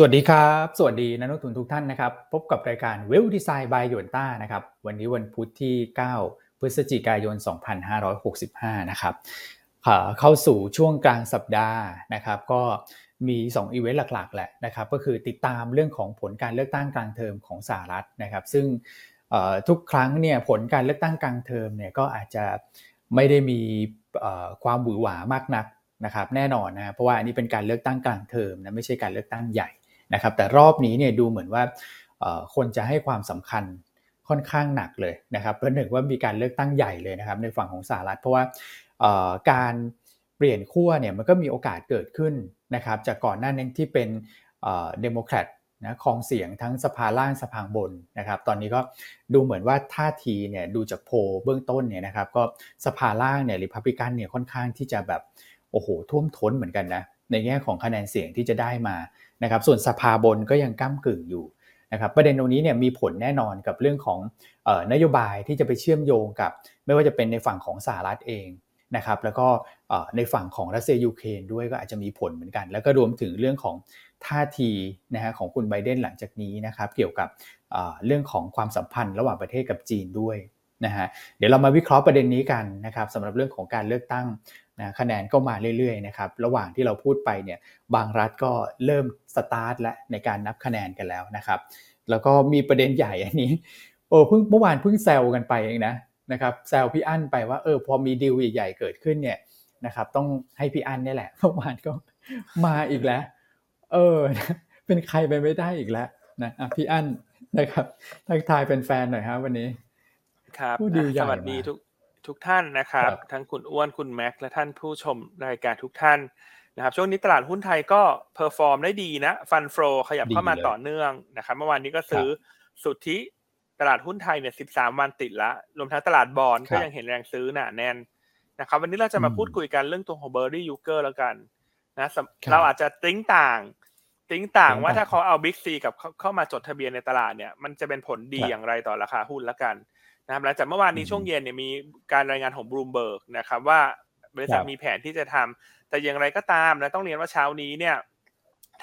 สวัสดีครับ สวัสดีนักลงทุนทุกท่านนะครับ พบกับรายการ Wealth Design by Yuanta นะครับ วันนี้วันพุธที่ 9 พฤศจิกายน 2565 นะครับเข้าสู่ช่วงกลางสัปดาห์นะครับ ก็มี 2 อีเวนต์หลักๆ แหละนะครับ ก็คือติดตามเรื่องของผลการเลือกตั้งกลางเทอมของสหรัฐนะครับ ซึ่งทุกครั้งเนี่ยผลการเลือกตั้งกลางเทอมเนี่ยก็อาจจะไม่ได้มีความหวือหวามากนักนะครับแน่นอนนะเพราะว่าอันนี้เป็นการเลือกตั้งกลางเทอมนะไม่ใช่การเลือกตั้งใหญ่ นะครับแต่รอบนี้เนี่ยดูเหมือนว่าคนจะให้ความสำคัญค่อนข้างหนักเลยนะครับเพราะหนึ่งว่ามีการเลือกตั้งใหญ่เลยนะครับในฝั่งของสหรัฐ เพราะว่าการเปลี่ยนขั้วเนี่ยมันก็มีโอกาสเกิดขึ้นนะครับจากก่อนหน้านี้ที่เป็นเดโมแครตนะครองเสียงทั้งสภาล่างสภาบนนะครับตอนนี้ก็ดูเหมือนว่าท่าทีเนี่ยดูจากโพเบื้องต้นเนี่ยนะครับก็สภาล่างเนี่ยริพับลิกันเนี่ยค่อนข้างที่จะแบบโอ้โหท่วมท้นเหมือนกันนะในแง่ของคะแนนเสียงที่จะได้มา นะครับส่วนสภาบนก็ยังก้ากึ่งอยู่นะครับประเด็นตรงนี้เนี่ยมีผลแน่นอนกับเรื่องของออนโยบายที่จะไปเชื่อมโยงกับ ไม่ว่าจะเป็นในฝั่งของสหรัฐเองนะครับแล้วก็ในฝั่งของรัสเซียยูเครนด้วยก็อาจจะมีผลเหมือนกัน แล้วก็รวมถึงเรื่องของท่าทีนะฮะของคุณไบเดนหลังจากนี้นะครับเกี่ยวกับเรื่องของความสัมพันธ์ระหว่างประเทศกับจีนด้วยนะฮะเดี๋ยวเรามาวิเคราะห์ประเด็นนี้กันนะครับสำหรับเรื่องของการเลือกตั้ง นะคะแนนก็มาเรื่อยๆนะครับระหว่างที่เราพูดไปเนี่ยบางรัฐก็เริ่มสตาร์ทและในการนับคะแนนกันแล้วนะครับแล้วก็มีประเด็นใหญ่อันนี้โอ้เพิ่งเมื่อวานเพิ่งแซวกันไปเองนะนะครับแซวพี่อั้นไปว่าเออพอมีดีลใหญ่ๆเกิดขึ้นเนี่ยนะครับต้องให้พี่อั้นนี่แหละเมื่อวานก็มาอีกแล้ว เออ เป็นใครไปไม่ได้อีกแล้วนะพี่อันนะครับทักทายเป็นแฟนหน่อยครับวันนี้ครับสวัสดีทุก ทุกท่านนะครับ ทั้งคุณอ้วนคุณแม็กและท่านผู้ชมรายการทุกท่านนะครับ ช่วงนี้ตลาดหุ้นไทยก็ perform ได้ดีนะ fund flow ขยับเข้ามาต่อเนื่องนะครับ เมื่อวานนี้ก็ซื้อสุทธิตลาดหุ้นไทยเนี่ยสิบสามวันติดละ รวมทั้งตลาดบอลก็ยังเห็นแรงซื้อหนาแน่นนะครับ วันนี้เราจะมาพูดคุยกันเรื่องตัวของเบอร์ลี่ยุคเกอร์แล้วกันนะเราอาจจะติ๊งต่างติ๊งต่างว่าถ้าเขาเอาบิ๊กซีกลับเข้ามาจดทะเบียนในตลาดเนี่ย มันจะเป็นผลดีอย่างไรต่อราคาหุ้นแล้วกัน นะครับหลังจากเมื่อวานนี้ช่วงเย็นเนี่ยมีการรายงานของบลูมเบิร์กนะครับว่าบริษัทมีแผนที่จะทำแต่อย่างไรก็ตามนะต้องเรียนว่าเช้านี้เนี่ย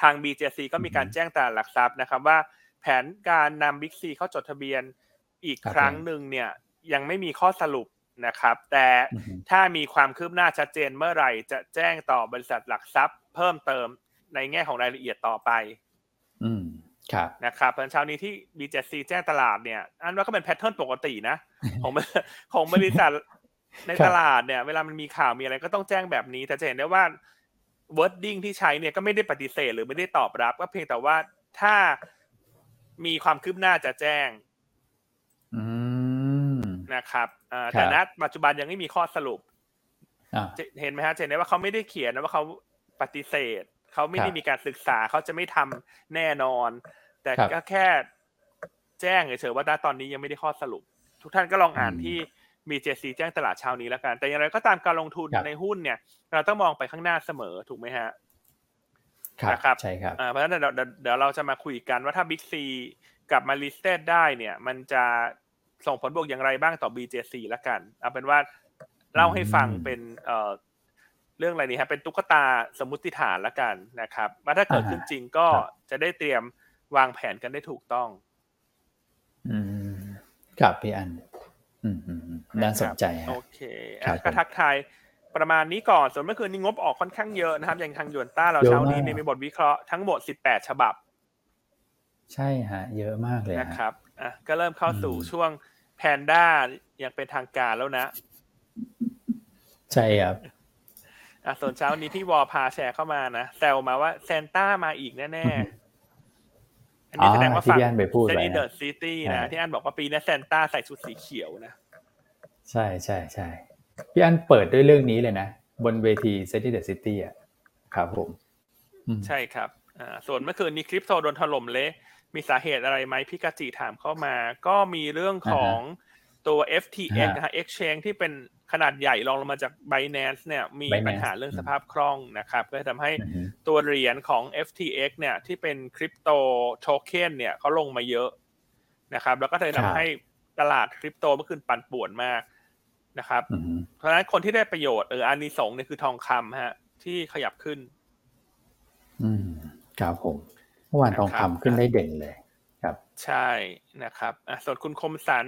ทาง BJC ก็มีการแจ้งตลาดหลักทรัพย์นะครับว่าแผนการนำบิ๊กซีเข้าจดทะเบียนอีกครั้งหนึ่งเนี่ยยังไม่มีข้อสรุปนะครับ แต่ถ้ามีความคืบหน้าชัดเจนเมื่อไหร่ จะแจ้งต่อบริษัทหลักทรัพย์ เพิ่มเติมในแง่ของรายละเอียดต่อไปอืมครับ นะครับเพราะเช้านี้ที่ B7C แจ้งตลาดเนี่ย อันว่าก็เป็นแพทเทิร์นปกตินะ ของของบริษัทในตลาดเนี่ย เวลามันมีข่าวมีอะไรก็ต้องแจ้งแบบนี้ แต่จะเห็นได้ว่า wording ที่ใช้เนี่ยก็ไม่ได้ปฏิเสธหรือไม่ได้ตอบรับ ก็เพียงแต่ว่าถ้ามีความคืบหน้าจะแจ้งนะครับแต่ณปัจจุบันยังไม่มีข้อสรุปเห็นไหมฮะเห็นได้ว่าเขาไม่ได้เขียนนะว่าเขาปฏิเสธ เขาไม่ได้มีการศึกษาเขาจะไม่ทำแน่นอน แต่ก็แค่แจ้งเฉยๆว่าตอนนี้ยังไม่ได้ข้อสรุป ทุกท่านก็ลองอ่านที่มีเจซีแจ้งตลาดเช้านี้แล้วกัน แต่อย่างไรก็ตามการลงทุนในหุ้นเนี่ย เราต้องมองไปข้างหน้าเสมอถูกไหมฮะนะครับใช่ครับเพราะฉะนั้นเดี๋ยวเดี๋ยวเราจะมาคุยกันว่าถ้าบิ๊กซีกลับมา listed ได้เนี่ย มันจะส่งผลบวกอย่างไรบ้างต่อ BJC ละกัน เอาเป็นว่าเล่าให้ฟังเป็น เอ่อเรื่องอะไรนี้ครับเป็นตุ๊กตาสมมติฐานละกันนะครับว่าถ้าเกิดขึ้นจริงก็จะได้เตรียมวางแผนกันได้ถูกต้อง อืมครับพี่อัน อืมน่าสนใจโอเคก็ทักทายประมาณนี้ก่อน ส่วนเมื่อคืนนี้งบออกค่อนข้างเยอะนะครับ อย่างทางหยวนต้าเราเช้านี้มีบทวิเคราะห์ทั้งหมดสิบแปดฉบับ ใช่ฮะ เยอะมากเลยนะครับอะก็เริ่มเข้าสู่ช่วงแพนด้าอย่างเป็นทางการแล้วนะ ใช่ครับ อะส่วนเช้านี้พี่วอพาแชร์เข้ามานะแซวมาว่าเซนต้ามาอีกแน่ๆ อันนี้แสดงว่าฝั่งเซนิเดอร์ซิตี้นะ ที่อันบอกว่าปีนี้เซนต้าใส่ชุดสีเขียวนะ ใช่ใช่ใช่พี่อันเปิดด้วยเรื่องนี้เลยนะ บนเวทีเซนิเดอร์ซิตี้อะครับผม ใช่ครับอ่าส่วนเมื่อคืนนี้คริปโตโดนถล่มเละมีสาเหตุอะไรไหมพี่กาจิถามเข้ามา ก็มีเรื่องของ ตัว FTX นะฮะ exchange ที่เป็นขนาดใหญ่รองลงมาจาก Binance เนี่ยมีปัญหาเรื่องสภาพคล่องนะครับก็ทำให้ตัวเหรียญของ FTX เนี่ยที่เป็นคริปโตโทเค็นเนี่ยเขาลงมาเยอะนะครับแล้วก็เลยทำให้ตลาดคริปโตเมื่อคืนปั่นป่วนมากนะครับ เพราะฉะนั้นคนที่ได้ประโยชน์เอออานิสงเนี่ยคือทองคำฮะ ที่ขยับขึ้น อืมครับผมโอมื่อวานทองคำขึ้นได้เด่นเลย ครับ ใช่นะครับอะส่วนคุณคมสัน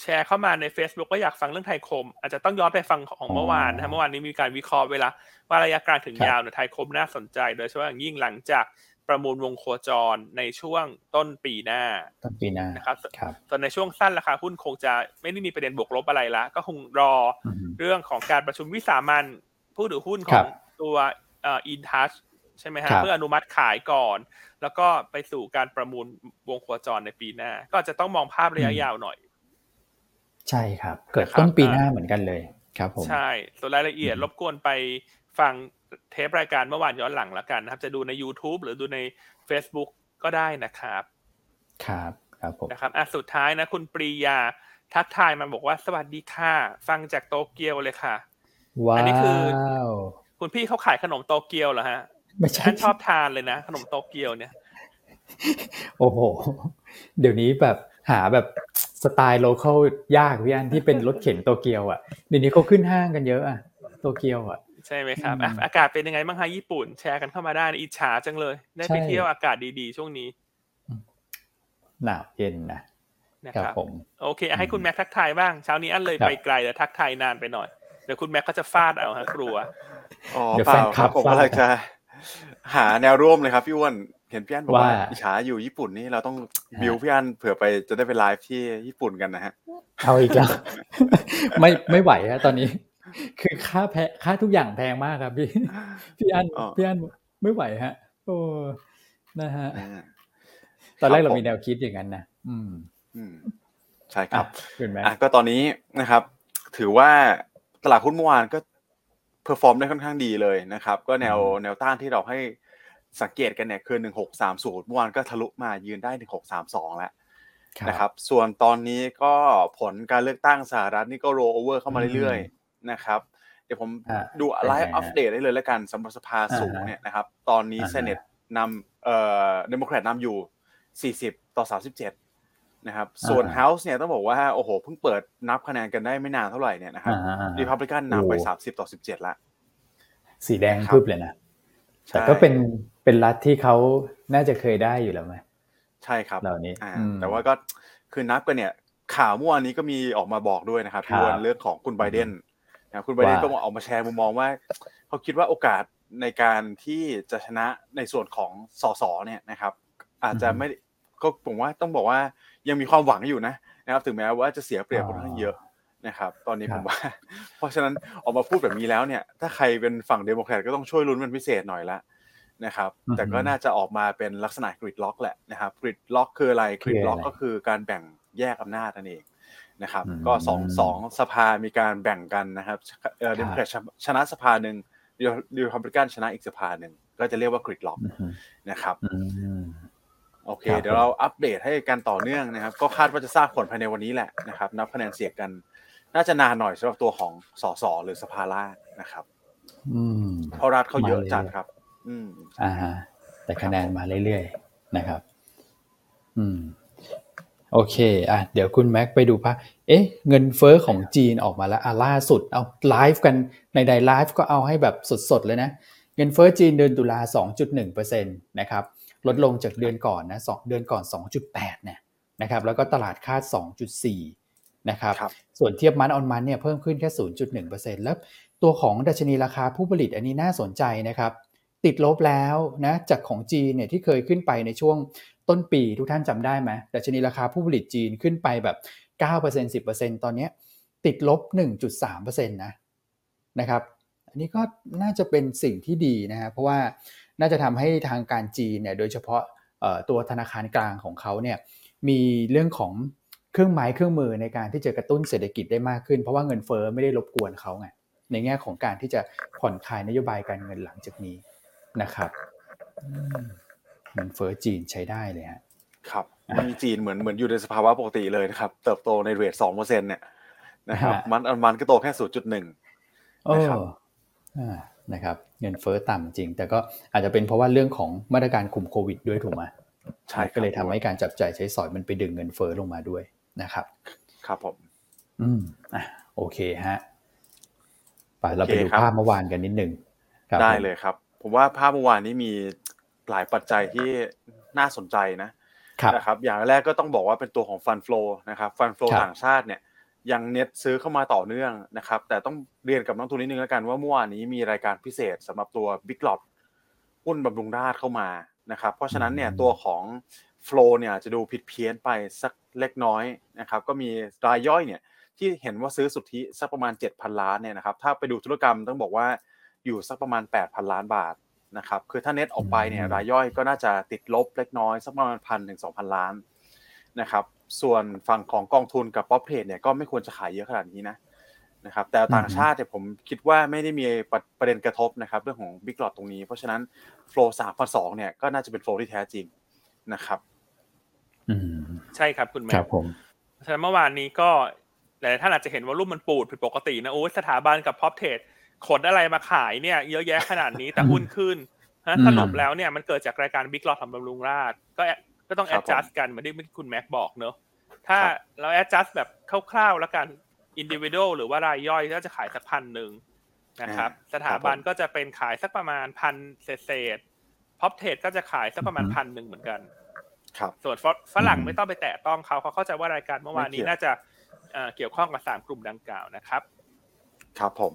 แชร์เข้ามาใน Facebook ก็อยากฟังเรื่องไทยคม อาจจะต้องย้อนไปฟังของเมื่อวานนะเมื่อวานนี้มีการวิเคราะห์เวลาว่าระยะกลางถึงยาวเนี่ยไทยคมน่าสนใจ โดยเฉพาะอย่างยิ่งหลังจากประมูลวงโคจรในช่วงต้นปีหน้าต้นปีหน้านะครับครับส่วนในช่วงสั้นราคาหุ้นคงจะไม่ได้มีประเด็นบวกลบอะไรละก็คงรอเรื่องของการประชุมวิสามันผู้ถือหุ้นของตัวอินทัชใช่ไหมฮะเพื่ออนุมัติขายก่อน แล้วก็ไปสู่การประมูลวงโคจรในปีหน้า ก็จะต้องมองภาพระยะยาวหน่อย ใช่ครับ เกิดต้นปีหน้าเหมือนกันเลยครับผมใช่ส่วนรายละเอียดรบกวนไปฟังเทปรายการเมื่อวานย้อนหลังแล้วกันนะครับ จะดูใน YouTube หรือดูใน Facebook ก็ได้นะครับ ครับครับผมนะครับอะสุดท้ายนะ คุณปรียาทักทายมาบอกว่าสวัสดีค่ะ ฟังจากโตเกียวเลยค่ะว้าวอันนี้คือคุณพี่เขาขายขนมโตเกียวเหรอฮะไม่ใช่ฉันชอบทานเลยนะ ขนมโตเกียวเนี่ย โอ้โห เดี๋ยวนี้แบบหาแบบ สไตล์โลเคอลยากพี่อันที่เป็นรถเข็นโตเกียวอะเดี๋ยวนี้เขาขึ้นห้างกันเยอะอะโตเกียวอะใช่ไหมครับอากาศเป็นยังไงบ้างคะญี่ปุ่น แชร์กันเข้ามาได้อิจฉาจังเลย ได้ไปเที่ยวอากาศดีๆ ช่วงนี้หนาวเย็นนะนะครับผมโอเค ให้คุณแม็กทักทายบ้างเช้านี้อันเลยไปไกลแต่ทักทายนานไปหน่อยเดี๋ยวคุณแม็กก็จะฟาดเอาฮะกลัวอ๋อเปล่าครับผมอะไรจะหาแนวร่วมเลยครับพี่อ้วน เห็นพี่อันบอกว่าอิจฉาอยู่ญี่ปุ่นนี่เราต้องบิวพี่อันเผื่อไปจะได้ไปไลฟ์ที่ญี่ปุ่นกันนะฮะเอาอีกแล้วไม่ไม่ไหวฮะตอนนี้ คือค่าแพค่าทุกอย่างแพงมากครับพี่พี่อันพี่อันไม่ไหวฮะ โอ้นะฮะตอนแรกเรามีแนวคิดอย่างนั้นนะอืมอืมใช่ครับเห็นไหมก็ตอนนี้นะครับ ถือว่าตลาดหุ้นเมื่อวานก็ perform ได้ค่อนข้างดีเลยนะครับ ก็แนวแนวต้านที่เราให้ สังเกตกันเนี่ยคือหนึ่งหกสามศูนย์เมื่อวานก็ทะลุมายืนได้หนึ่งหกสามสองแล้วนะครับ ส่วนตอนนี้ก็ผลการเลือกตั้งสหรัฐนี่ก็โรเวอร์เข้ามาเรื่อยนะครับเดี๋ยวผมดู live update ได้เลยแล้วกันสำหรับสภาสูงเนี่ยนะครับ ตอนนี้ Senate นำเอ่อเดโมแครตนำอยู่ 40 ต่อ 37 นะครับ ส่วน House เนี่ยต้องบอกว่า โอ้โห เพิ่งเปิดนับคะแนนกันได้ไม่นานเท่าไหร่เนี่ยนะครับรีพับลิกันนำไป 30 ต่อ 17 ละ สีแดงพึบเลยนะ แต่ก็เป็นเป็นรัฐที่เขาน่าจะเคยได้อยู่แล้วไหมใช่ครับเหล่านี้แต่ว่าก็คือนับกันเนี่ยข่าวเมื่อวานนี้ก็มีออกมาบอกด้วยนะครับที่ว่าเรื่องของคุณไบเดนนะคุณไบเดนก็ออกมาแชร์มุมมองว่าเขาคิดว่าโอกาสในการที่จะชนะในส่วนของสสเนี่ยนะครับ อาจจะไม่ก็ผมว่าต้องบอกว่ายังมีความหวังอยู่นะนะครับ ถึงแม้ว่าจะเสียเปรียบค่อนข้างเยอะ นะครับตอนนี้ผมว่า เพราะฉะนั้นออกมาพูดแบบนี้แล้วเนี่ย ถ้าใครเป็นฝั่งเดโมแครตก็ต้องช่วยลุ้นเป็นพิเศษหน่อยละนะครับ แต่ก็น่าจะออกมาเป็นลักษณะ gridlock แหละนะครับ gridlock คืออะไร gridlock ก็คือการแบ่งแยกอำนาจนั่นเองนะครับ ก็สองสองสภามีการแบ่งกันนะครับเดโมแครตชนะสภาหนึ่งรีพับลิกันชนะอีกสภาหนึ่งก็จะเรียกว่า gridlock นะครับโอเค เดี๋ยวเราอัปเดตให้กันต่อเนื่องนะครับ ก็คาดว่าจะทราบผลภายในวันนี้แหละนะครับ นับคะแนนเสียงกัน น่าจะนานหน่อยสำหรับตัวของสสหรือสภาล่านะครับเพราะรัฐเขาเยอะจัดครับ อืมอ่าฮะแต่คะแนนมาเรื่อยๆนะครับ อืม โอเค อะเดี๋ยวคุณแม็กไปดูภาพเอ๊ะ เงินเฟอ้อของจีนออกมาแล้วอะล่าสุดเอาไลฟ์กันในใดไลฟ์ก็เอาให้แบบสดๆเลยนะ เงินเฟอ้อจีนเดือนตุลา 2.1%นะครับ ลดลงจากเดือนก่อนนะ2เดือนก่อน 2.8เนี่ยนะครับ แล้วก็ตลาดคาด 2.4 นะครับรบส่วนเทียบมันออนมันเนี่ยเพิ่มขึ้นแค่ 0.1%แล้วตัวของดัชนีราคาผู้ผลิตอันนี้น่าสนใจนะครับติดลบแล้วนะจากของจีนเนี่ยที่เคยขึ้นไปในช่วงต้นปีทุกท่านจำได้ไหมดัชนีราคาผู้ผลิตจีนขึ้นไปแบบ9% 10%ตอนนี้ติดลบ 1.3%นะนะครับอันนี้ก็น่าจะเป็นสิ่งที่ดีนะฮะเพราะว่าน่าจะทำให้ทางการจีนเนี่ยโดยเฉพาะตัวธนาคารกลางของเขาเนี่ยมีเรื่องของ เครื่องไม้เครื่องมือในการที่จะกระตุ้นเศรษฐกิจได้มากขึ้น เพราะว่าเงินเฟอ้อไม่ได้รบกวนเขาไงในแง่ของการที่จะผ่อนคลายนโยบายการเงินหลังจากนี้นะครับเงินเฟ้อจีนใช้ได้เลยฮะครับมีจีนเหมือนเหมือนอยู่ในสภาวะปกติเลยนะครับ เติบโตในเรทสองเปอร์เซ็นเนี่ยนะครับ มันมันก็โตแค่ศูนย์จุดหนึ่งนะครับนะครับ เงินเฟ้อต่ำจริง แต่ก็อาจจะเป็นเพราะว่าเรื่องของมาตรการคุมโควิดด้วยถูกไหมใช่ก็เลยทำให้การจับจ่ายใช้สอยมันไปดึงเงินเฟ้อลงมาด้วย นะครับ ครับผม อืมอะโอเคฮะไปเราไปดูภาพเมื่อวานกันนิดนึงได้เลยครับ ผมว่าภาพเมื่อวานนี้มีแหลายปัจจัยที่น่าสนใจนะนะครับ อย่างแรกก็ต้องบอกว่าเป็นตัวของฟันฟลูนะครับฟันฟลูต่างชาติเนี่ยยังเน็ตซื้อเข้ามาต่อเนื่องนะครับ แต่ต้องเรียนกับนักทุนนิดนึงแล้วกันว่าเมื่อวานนี้มีรายการพิเศษสำหรับตัว Big l o t หุ้นบำรุงราชเข้ามานะครับ เพราะฉะนั้นเนี่ยตัวของ โฟล์เนี่ยจะดูผิดเพี้ยนไปสักเล็กน้อยนะครับก็มีรายย่อยเนี่ยที่เห็นว่าซื้อสุทธิสักประมาณ 7,000 ล้านเนี่ยนะครับถ้าไปดูธุรกรรมต้องบอกว่าอยู่สักประมาณ 8,000 ล้านบาทนะครับคือถ้าเน็ตออกไปเนี่ยรายย่อยก็น่าจะติดลบเล็กน้อยสักประมาณพันถึงสองพันล้านนะครับส่วนฝั่งของกองทุนกับ prop trade เนี่ยก็ไม่ควรจะขายเยอะขนาดนี้นะนะครับแต่ต่างชาติเนี่ยผมคิดว่าไม่ได้มีประเด็นกระทบนะครับเรื่องของ big lot ตรงนี้ เพราะฉะนั้น flow สามพันสองเนี่ยก็น่าจะเป็น flow ที่แท้จริงนะครับ ใช่ครับคุณแม็กครับผมฉะนั้นเมื่อวานนี้ก็หลายท่านอาจจะเห็นว่ารูปมันปูดผิดปกตินะโอ้สถาบันกับ prop trade ขนอะไรมาขายเนี่ย เยอะแยะขนาดนี้แต่หุ้นขึ้นสรุปแล้วเนี่ยมันเกิดจากรายการ big lot ทำบำรุงราษฎร์ก็ก็ต้องแอดจัสกันเหมือนที่คุณแม็กบอกเนอะถ้าเราแอดจัสแบบคร่าวๆแล้วกัน individual หรือว่ารายย่อยก็จะขายสักพันหนึ่งนะครับ สถาบันก็จะเป็นขายสักประมาณพันเศษ prop trade ก็จะขายสักประมาณพันหนึ่งเหมือนกันครับ ส่วนฝรั่งไม่ต้องไปแตะต้องเขาเขาเข้าใจว่ารายการเมื่อวานนี้น่าจะเกี่ยวข้องกับสามกลุ่มดังกล่าวนะครับ ครับผม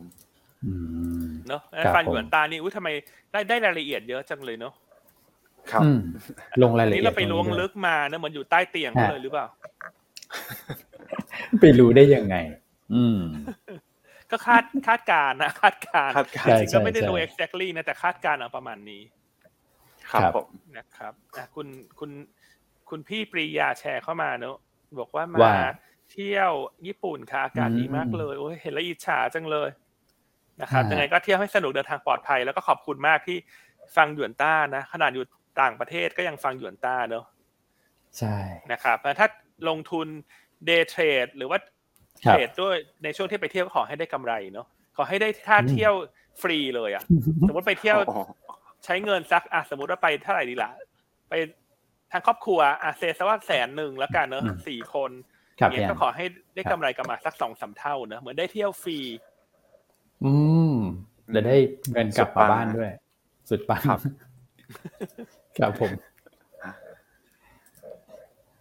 เนาะฟันหยวนตานี่อุ้ยทำไมได้ได้รายละเอียดเยอะจังเลยเนาะครับลงรายละเอียดนี้เราไปล้วงลึกมาเนะเหมือนอยู่ใต้เตียงเลยหรือเปล่า ไปรู้ได้ยังไง อืม ก็คาดคาดการนะคาดการจริงก็ไม่ได้รู้ exactly นะแต่คาดการเอาประมาณนี้ ครับผมนะครับคุณคุณคุณพี่ปรียาแชร์เข้ามาเนอะบอกว่ามาเที่ยวญี่ปุ่นค่ะอากาศดีมากเลยโอ้ยเห็นแล้วอิจฉาจังเลยนะครับยังไงก็เที่ยวให้สนุกเดินทางปลอดภัย แล้วก็ขอบคุณมากที่ฟังหยวนต้านะขนาดอยู่ต่างประเทศก็ยังฟังหยวนต้าเนอะใช่นะครับถ้าลงทุน day trade หรือว่าเทรดด้วยในช่วงที่ไปเที่ยวขอให้ได้กำไรเนาะขอให้ได้ค่าเที่ยวฟรีเลยอะสมมติไปเที่ยว ใช้เงินสักอะสมมติว่าไปเท่าไหร่ดีล่ะ ไปทางครอบครัวอะเซซะว่าแสนหนึ่งแล้วกันเนอะสี่คนเนี่ยก็ขอให้ได้กำไรกลับมาสักสองสาเท่าเนอะเหมือนได้เที่ยวฟรี อืมจะได้เงินกลับมาบ้านด้วย สุดปังครับครับผม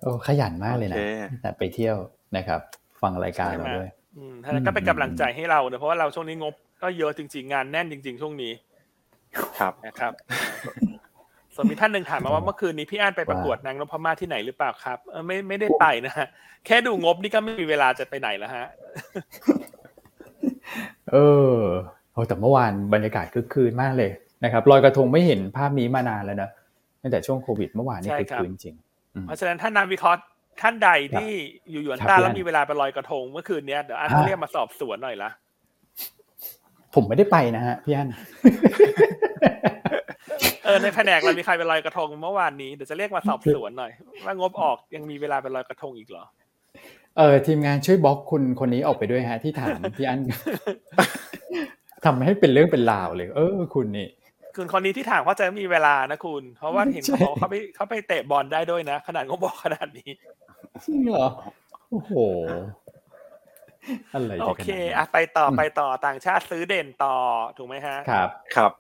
โอ้ขยันมากเลยนะแต่ไปเที่ยวนะครับ ฟังรายการเราด้วยอืมท่านก็เป็นกำลังใจให้เราเนอะเพราะว่าเราช่วงนี้งบ ก็เยอะจริง ๆ งานแน่นจริง ๆ ช่วงนี้ ครับนะครับส่วนมีท่านหนึ่งถามมาว่าเมื่อคืนนี้พี่อั้นไปประกวดนางนพมาศที่ไหนหรือเปล่าครับเออไม่ไม่ได้ไปนะฮะแค่ดูงบนี่ก็ไม่มีเวลาจะไปไหนแล้วฮะเออโอ้แต่เมื่อวานบรรยากาศคึกคืนมากเลยนะครับลอยกระทงไม่เห็นภาพนี้มานานแล้วนะตั้งแต่ช่วงโควิดเมื่อวานนี่คึกคืนจริง เพราะฉะนั้นท่านนาวิเคราะห์ท่านใดที่อยู่หยวนต้าแล้วมีเวลาไปลอยกระทงเมื่อคืนนี้เดี๋ยวอันเรียกมาสอบสวนหน่อยละ ผมไม่ได้ไปนะฮะพี่อันเออในแผนกเรามีใครไปลอยกระทงเมื่อวานนี้เดี๋ยวจะเรียกมาสอบสวนหน่อย ว่างบออกยังมีเวลาไปลอยกระทงอีกเหรอเออทีมงานช่วยบล็อกคุณคนนี้ออกไปด้วยฮะ ที่ถามพี่อันทำให้เป็นเรื่องเป็นราวเลย เออ คุณนี่คุณคนนี้ที่ถามเขาจะมีเวลานะคุณ เพราะว่าเห็นเขาเขาไปเขาไปเตะบอลได้ด้วยนะ ขนาดเขาบอกขนาดนี้จริงเหรอโอ้โห อะไรโอเคอะไปต่อไปต่อต่างชาติซื้อเด่นต่อถูกไหมฮะ ครับครับ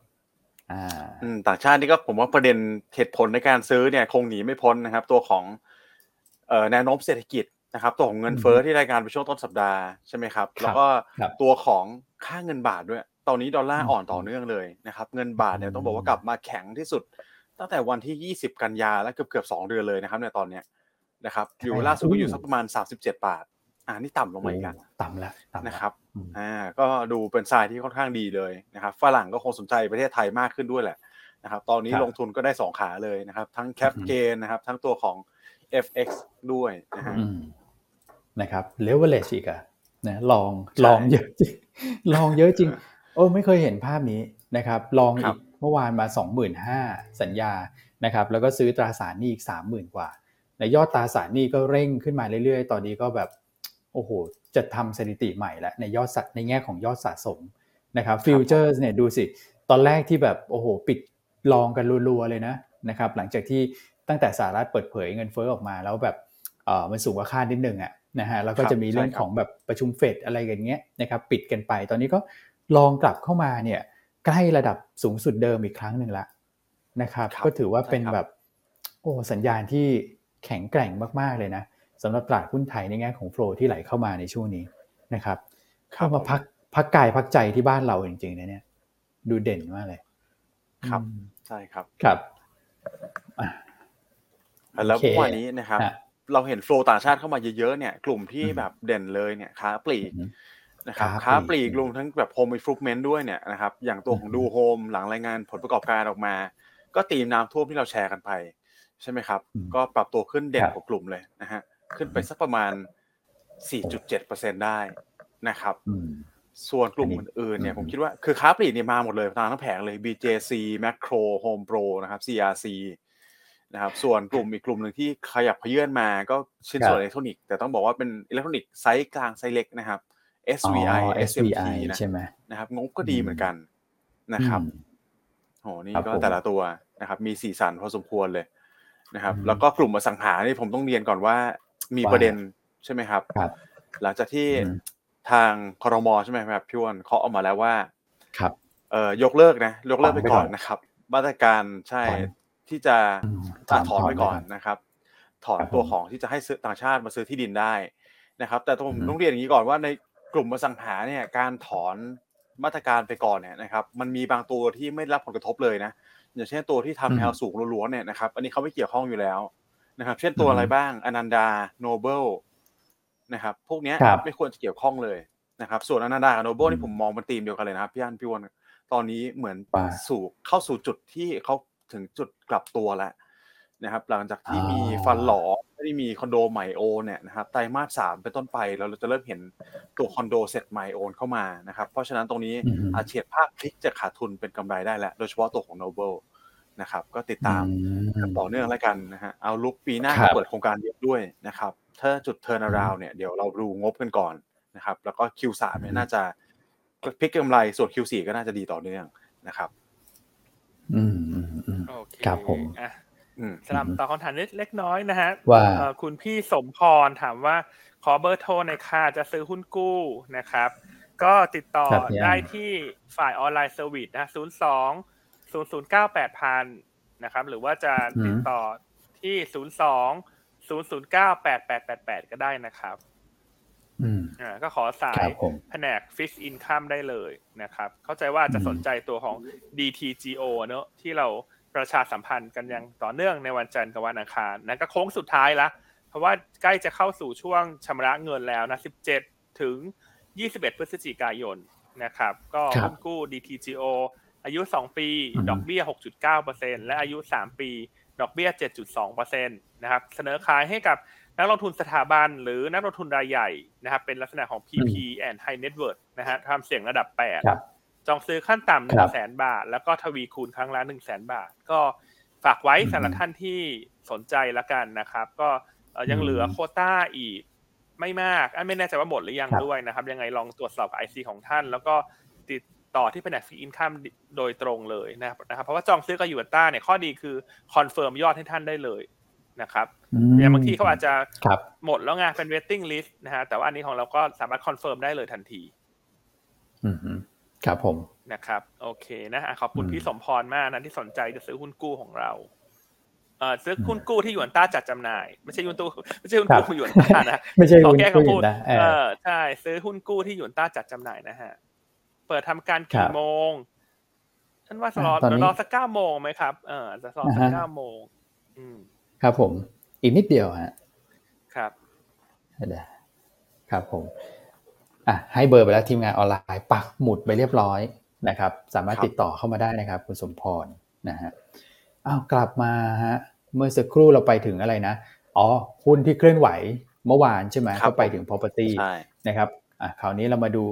อ่าต่างชาตินี่ก็ผมว่าประเด็นเหตุผลในการซื้อเนี่ยคงหนีไม่พ้นนะครับ ตัวของเอ่อแนวโน้มเศรษฐกิจนะครับ ตัวของเงินเฟ้อที่รายการไปช่วงต้นสัปดาห์ใช่ไหมครับ แล้วก็ตัวของค่าเงินบาทด้วย ตอนนี้ดอลลาร์อ่อนต่อเนื่องเลยนะครับ เงินบาทเนี่ยต้องบอกว่ากลับมาแข็งที่สุด ตั้งแต่วันที่ 20 กันยาแล้วเกือบเกือบสองเดือนเลยนะครับในตอนเนี้ยนะครับ อยู่ล่าสุดก็อยู่สักประมาณ 37 บาท อ่านี่ต่ำลงมาอีกแล้วต่ำแล้วนะครับอ่าก็ดูเป็นทรายที่ค่อนข้างดีเลยนะครับฝรั่งก็คงสนใจประเทศไทยมากขึ้นด้วยแหละนะครับตอนนี้ลงทุนก็ได้2ขาเลยนะครับ ทั้งแคปเกนนะครับ ทั้งตัวของ FX ด้วยนะฮะนะครับเลเวลเลชอีกอะนะลองลองเยอะจริงลองเยอะจริง โอ้ไม่เคยเห็นภาพนี้นะครับ ลองอีกเมื่อวานมา 25,000 สัญญานะครับ แล้วก็ซื้อตราสารหนี้อีก 30,000 กว่า ในยอดตราสารหนี้ก็เร่งขึ้นมาเรื่อยๆ ตอนนี้ก็แบบ โอ้โห จะทำสถิติใหม่แล้วในยอดในแง่ของยอดสะสมนะครับฟิวเจอร์สเนี่ยดูสิ ตอนแรกที่แบบโอ้โห ปิดลองกันรัวๆเลยนะนะครับหลังจากที่ตั้งแต่สหรัฐเปิดเผยเงินเฟ้อออกมาแล้วแบบเออมันสูงกว่าคาดนิดนึงอะ่ะนะฮะแล้วก็จะมีเรื่องของแบบประชุมเฟดอะไรอย่างเงี้ยนะครับปิดกันไปตอนนี้ก็ลองกลับเข้ามาเนี่ยใกล้ระดับสูงสุดเดิมอีกครั้งหนึ่งละนะครับครับก็ถือว่าเป็นใช่ครับแบบโอ้สัญญาณที่แข็งแกร่งมากๆเลยนะ สำหรับตลาดหุ้นไทยในแง่ของโฟลที่ไหลเข้ามาในช่วงนี้นะครับ เข้ามาพักพักกายพักใจที่บ้านเราจริงๆนะเนี่ย ดูเด่นมากเลย ครับอืมใช่ครับครับอะแล้วโอเคเมื่อวานนี้นะครับฮะเราเห็นโฟลต่างชาติเข้ามาเยอะๆเนี่ย กลุ่มที่อืมแบบเด่นเลยเนี่ยค้าปลีกอืมนะครับค้าค้าปปลีลีกกรวมทั้งแบบโฮมอินฟ v เมนต์ด้วยเนี่ยนะครับ อย่างตัวของอืมดูโฮมหลังรายงานผลประกอบการออกมา ก็ธีมน้ำท่วมที่เราแชร์กันไป ใช่ไหมครับอืมก็ปรับตัวขึ้นเด่คนรับกว่ากลุ่มเลยนะฮะ ขึ้นไปสักประมาณ 4.7%ได้นะครับอืมส่วนกลุ่มอันนี้อื่นๆเนี่ยอืมผมคิดว่าคือค้าปลีกเนี่ยมาหมดเลยทางทั้งแผงเลย BJC Makro HomePro นะครับ CRC นะครับส่วนกลุ่มอีกกลุ่มหนึ่งที่ขยับเขยื่อนมาก็ชิ้นส่วนอิเล็กทรอนิกส์แต่ต้องบอกว่าเป็นอิเล็กทรอนิกส์ไซส์กลางไซส์เล็กนะครับ SVI อ๋อ SMT SVI นะใช่ไหมนะครับงบก็ดีเหมือนกันนะครับอืมโหนี่ครับก็ผมแต่ละตัวนะครับ มีสีสันพอสมควรเลยนะครับอืมแล้วก็กลุ่มอสังหานี่ผมต้องเรียนก่อนว่า มีว่าประเด็นใช่ไหมครับครับหลังจากที่อืมทางคอรมอใช่ไหมครับพี่วอนเขาออกมาแล้วว่าครับเอ่อยกเลิกนะยกเลิกไปถอนไปก่ก่ออนนนะครับ มาตรการใช่ถอนที่จะอืมอะถอนถอนไปก่อนถอนไปก่อนนะครับ ถอนครับตัวผมของที่จะให้ซื้อต่างชาติมาซื้อที่ดินได้นะครับ แต่ผมอืมต้องเรียนอย่างนี้ก่อนว่าในกลุ่มอสังหาเนี่ยการถอนมาตรการไปก่อนเนี่ยนะครับ มันมีบางตัวที่ไม่ได้รับผลกระทบเลยนะอย่างเช่นตัวที่ทำแนวสูงล้วนๆเนี่ยนะครับ อันนี้เขาไม่เกี่ยวข้องอยู่แล้ว นะครับ เช่นตัวอะไรบ้างอนันดาโนเบิลนะครับ พวกเนี้ยครับไม่ควรจะเกี่ยวข้องเลยนะครับ ส่วนอนันดากับโนเบิลอืมนี่ผมมองเป็นธีมเดียวกันเลยนะครับพี่อันพี่วอนตอนนี้เหมือนว่าสู่เข้าสู่จุดที่เขาถึงจุดกลับตัวแล้วนะครับ หลังจากที่อ๋อมีฟันหลอไม่ได้มีคอนโดใหม่โอนเนี่ยนะครับไตรมาสสามเป็นต้นไปเราจะเริ่มเห็นตัวคอนโดเซ็ตใหม่โอนเข้ามานะครับ เพราะฉะนั้นตรงนี้อืมอาจเฉียดภาคพลิกจะขาดทุนเป็นกำไรได้แล้วโดยเฉพาะตัวของ Noble นะครับ ก็ติดตามกันต่อเนื่องแล้วกันนะฮะ outlook ปีหน้าครับก็เปิดโครงการเยอะด้วยนะครับ ถ้าจุดเทอร์นารา w เนี่ยเดี๋ยวเราดูงบกันก่อนนะครับ แล้วก็ Q3 เนี่ยน่าจะพลิกกำไรส่วน Q4 ก็น่าจะดีต่อเนื่องนะครับ อืมอืมอืมโอเคครับผมอะอืมสลับตอบคำถามเล็กน้อยนะฮะว่าเอ่อคุณพี่สมพรถามว่าขอเบอร์โทรหน่อยค่ะจะซื้อหุ้นกู้นะครับ ก็ติดต่อครับพี่อันได้ที่ฝ่าย online service นะศูนย์สอง ศูนย์ศูนย์เก้าแปดพันนะครับ หรือว่าจะติดต่อที่ศูนย์สองศูนย์ศูนย์เก้าแปดแปดแปดแปดก็ได้นะครับอืมอ่าก็ขอสาคยรับผมแผนก Fixed Income ได้เลยนะครับ เข้าใจว่าจะอืมสนใจตัวของ DTGO เนอะที่เราประชาสัมพันธ์กันอย่างต่อเนื่องในวันจันทร์กับวันอังคารนั่นก็โค้งสุดท้ายละ เพราะว่าใกล้จะเข้าสู่ช่วงชำระเงินแล้วนะ 17 ถึง 21 พฤศจิกายนนะครับ ก็ครับหุ้นกู้ DTGO อายุ2ปีอืมดอกเบี้ย6.9%และอายุ3ปี ดอกเบี้ย7.2%นะครับ เสนอขายให้กับนักลงทุนสถาบันหรือนักลงทุนรายใหญ่นะครับ เป็นลักษณะของ PP and High Net Worth นะฮะทำเสี่ยงระดับ8ครับจองซื้อขั้นต่ำหคนึ่รังบแสนบาท แล้วก็ทวีคูณครั้งละหนึ่งแสนบาท ก็ฝากไว้อืมสำหรับท่านที่สนใจละกันนะครับ ก็เอ่อยังอืมเหลือโควต้าอีกไม่มากอันไม่แน่ใจว่าหมดหรือยังครับด้วยนะครับ ยังไงลองตรวจสอบกับไอซีของท่าน แล้วก็ติด ต่อที่แผนก fixed income โดยตรงเลยนะครับนะครับเพราะว่าจองซื้อกับหยวนต้าเนี่ยข้อดีคือ confirm ยอดให้ท่านได้เลยนะครับอืมอย่างบางทีเขาอาจจะครับหมดแล้วไงเป็น waiting list นะฮะแต่ว่าอันนี้ของเราก็สามารถ confirm ได้เลยทันทีอืมครับผมนะครับ โอเคนะอะขอบคุณอืมพี่สมพรมากนะที่สนใจจะซื้อหุ้นกู้ของเราเอ่อซื้อหุ้นกู้ที่หยวนต้าจัดจำหน่าย ไม่ใช่หุ้นตู้ไม่ใช่หุ้นกู้ของหยวนต้านะไม่ใช่ขอหุ้นแก้กู้คำพูดนะเอเอออใช่ซื้อหุ้นกู้ที่หยวนต้าจัดจำหน่ายนะฮะ เปิดทำการครักี่บโมงท่านว่าจะรออ่าตอนนี้รอสักเก้าโมงไหมครับเออจะรอสักอ่าฮะเก้าโมงอืมครับผม อีกนิดเดียวฮะครับเดี๋ยวครับผมอะให้เบอร์ไปแล้วทีมงานออนไลน์ปักหมุดไปเรียบร้อยนะครับ สามารถครับติดต่อเข้ามาได้นะครับ คุณสมพรนะฮะอ้าวกลับมาฮะเมื่อสักครู่เราไปถึงอะไรนะอ๋อหุ้นที่เคลื่อนไหวเมื่อวานใช่ไหมครับก็ไปถึง property ใช่นะครับอะคราวนี้เรามาดู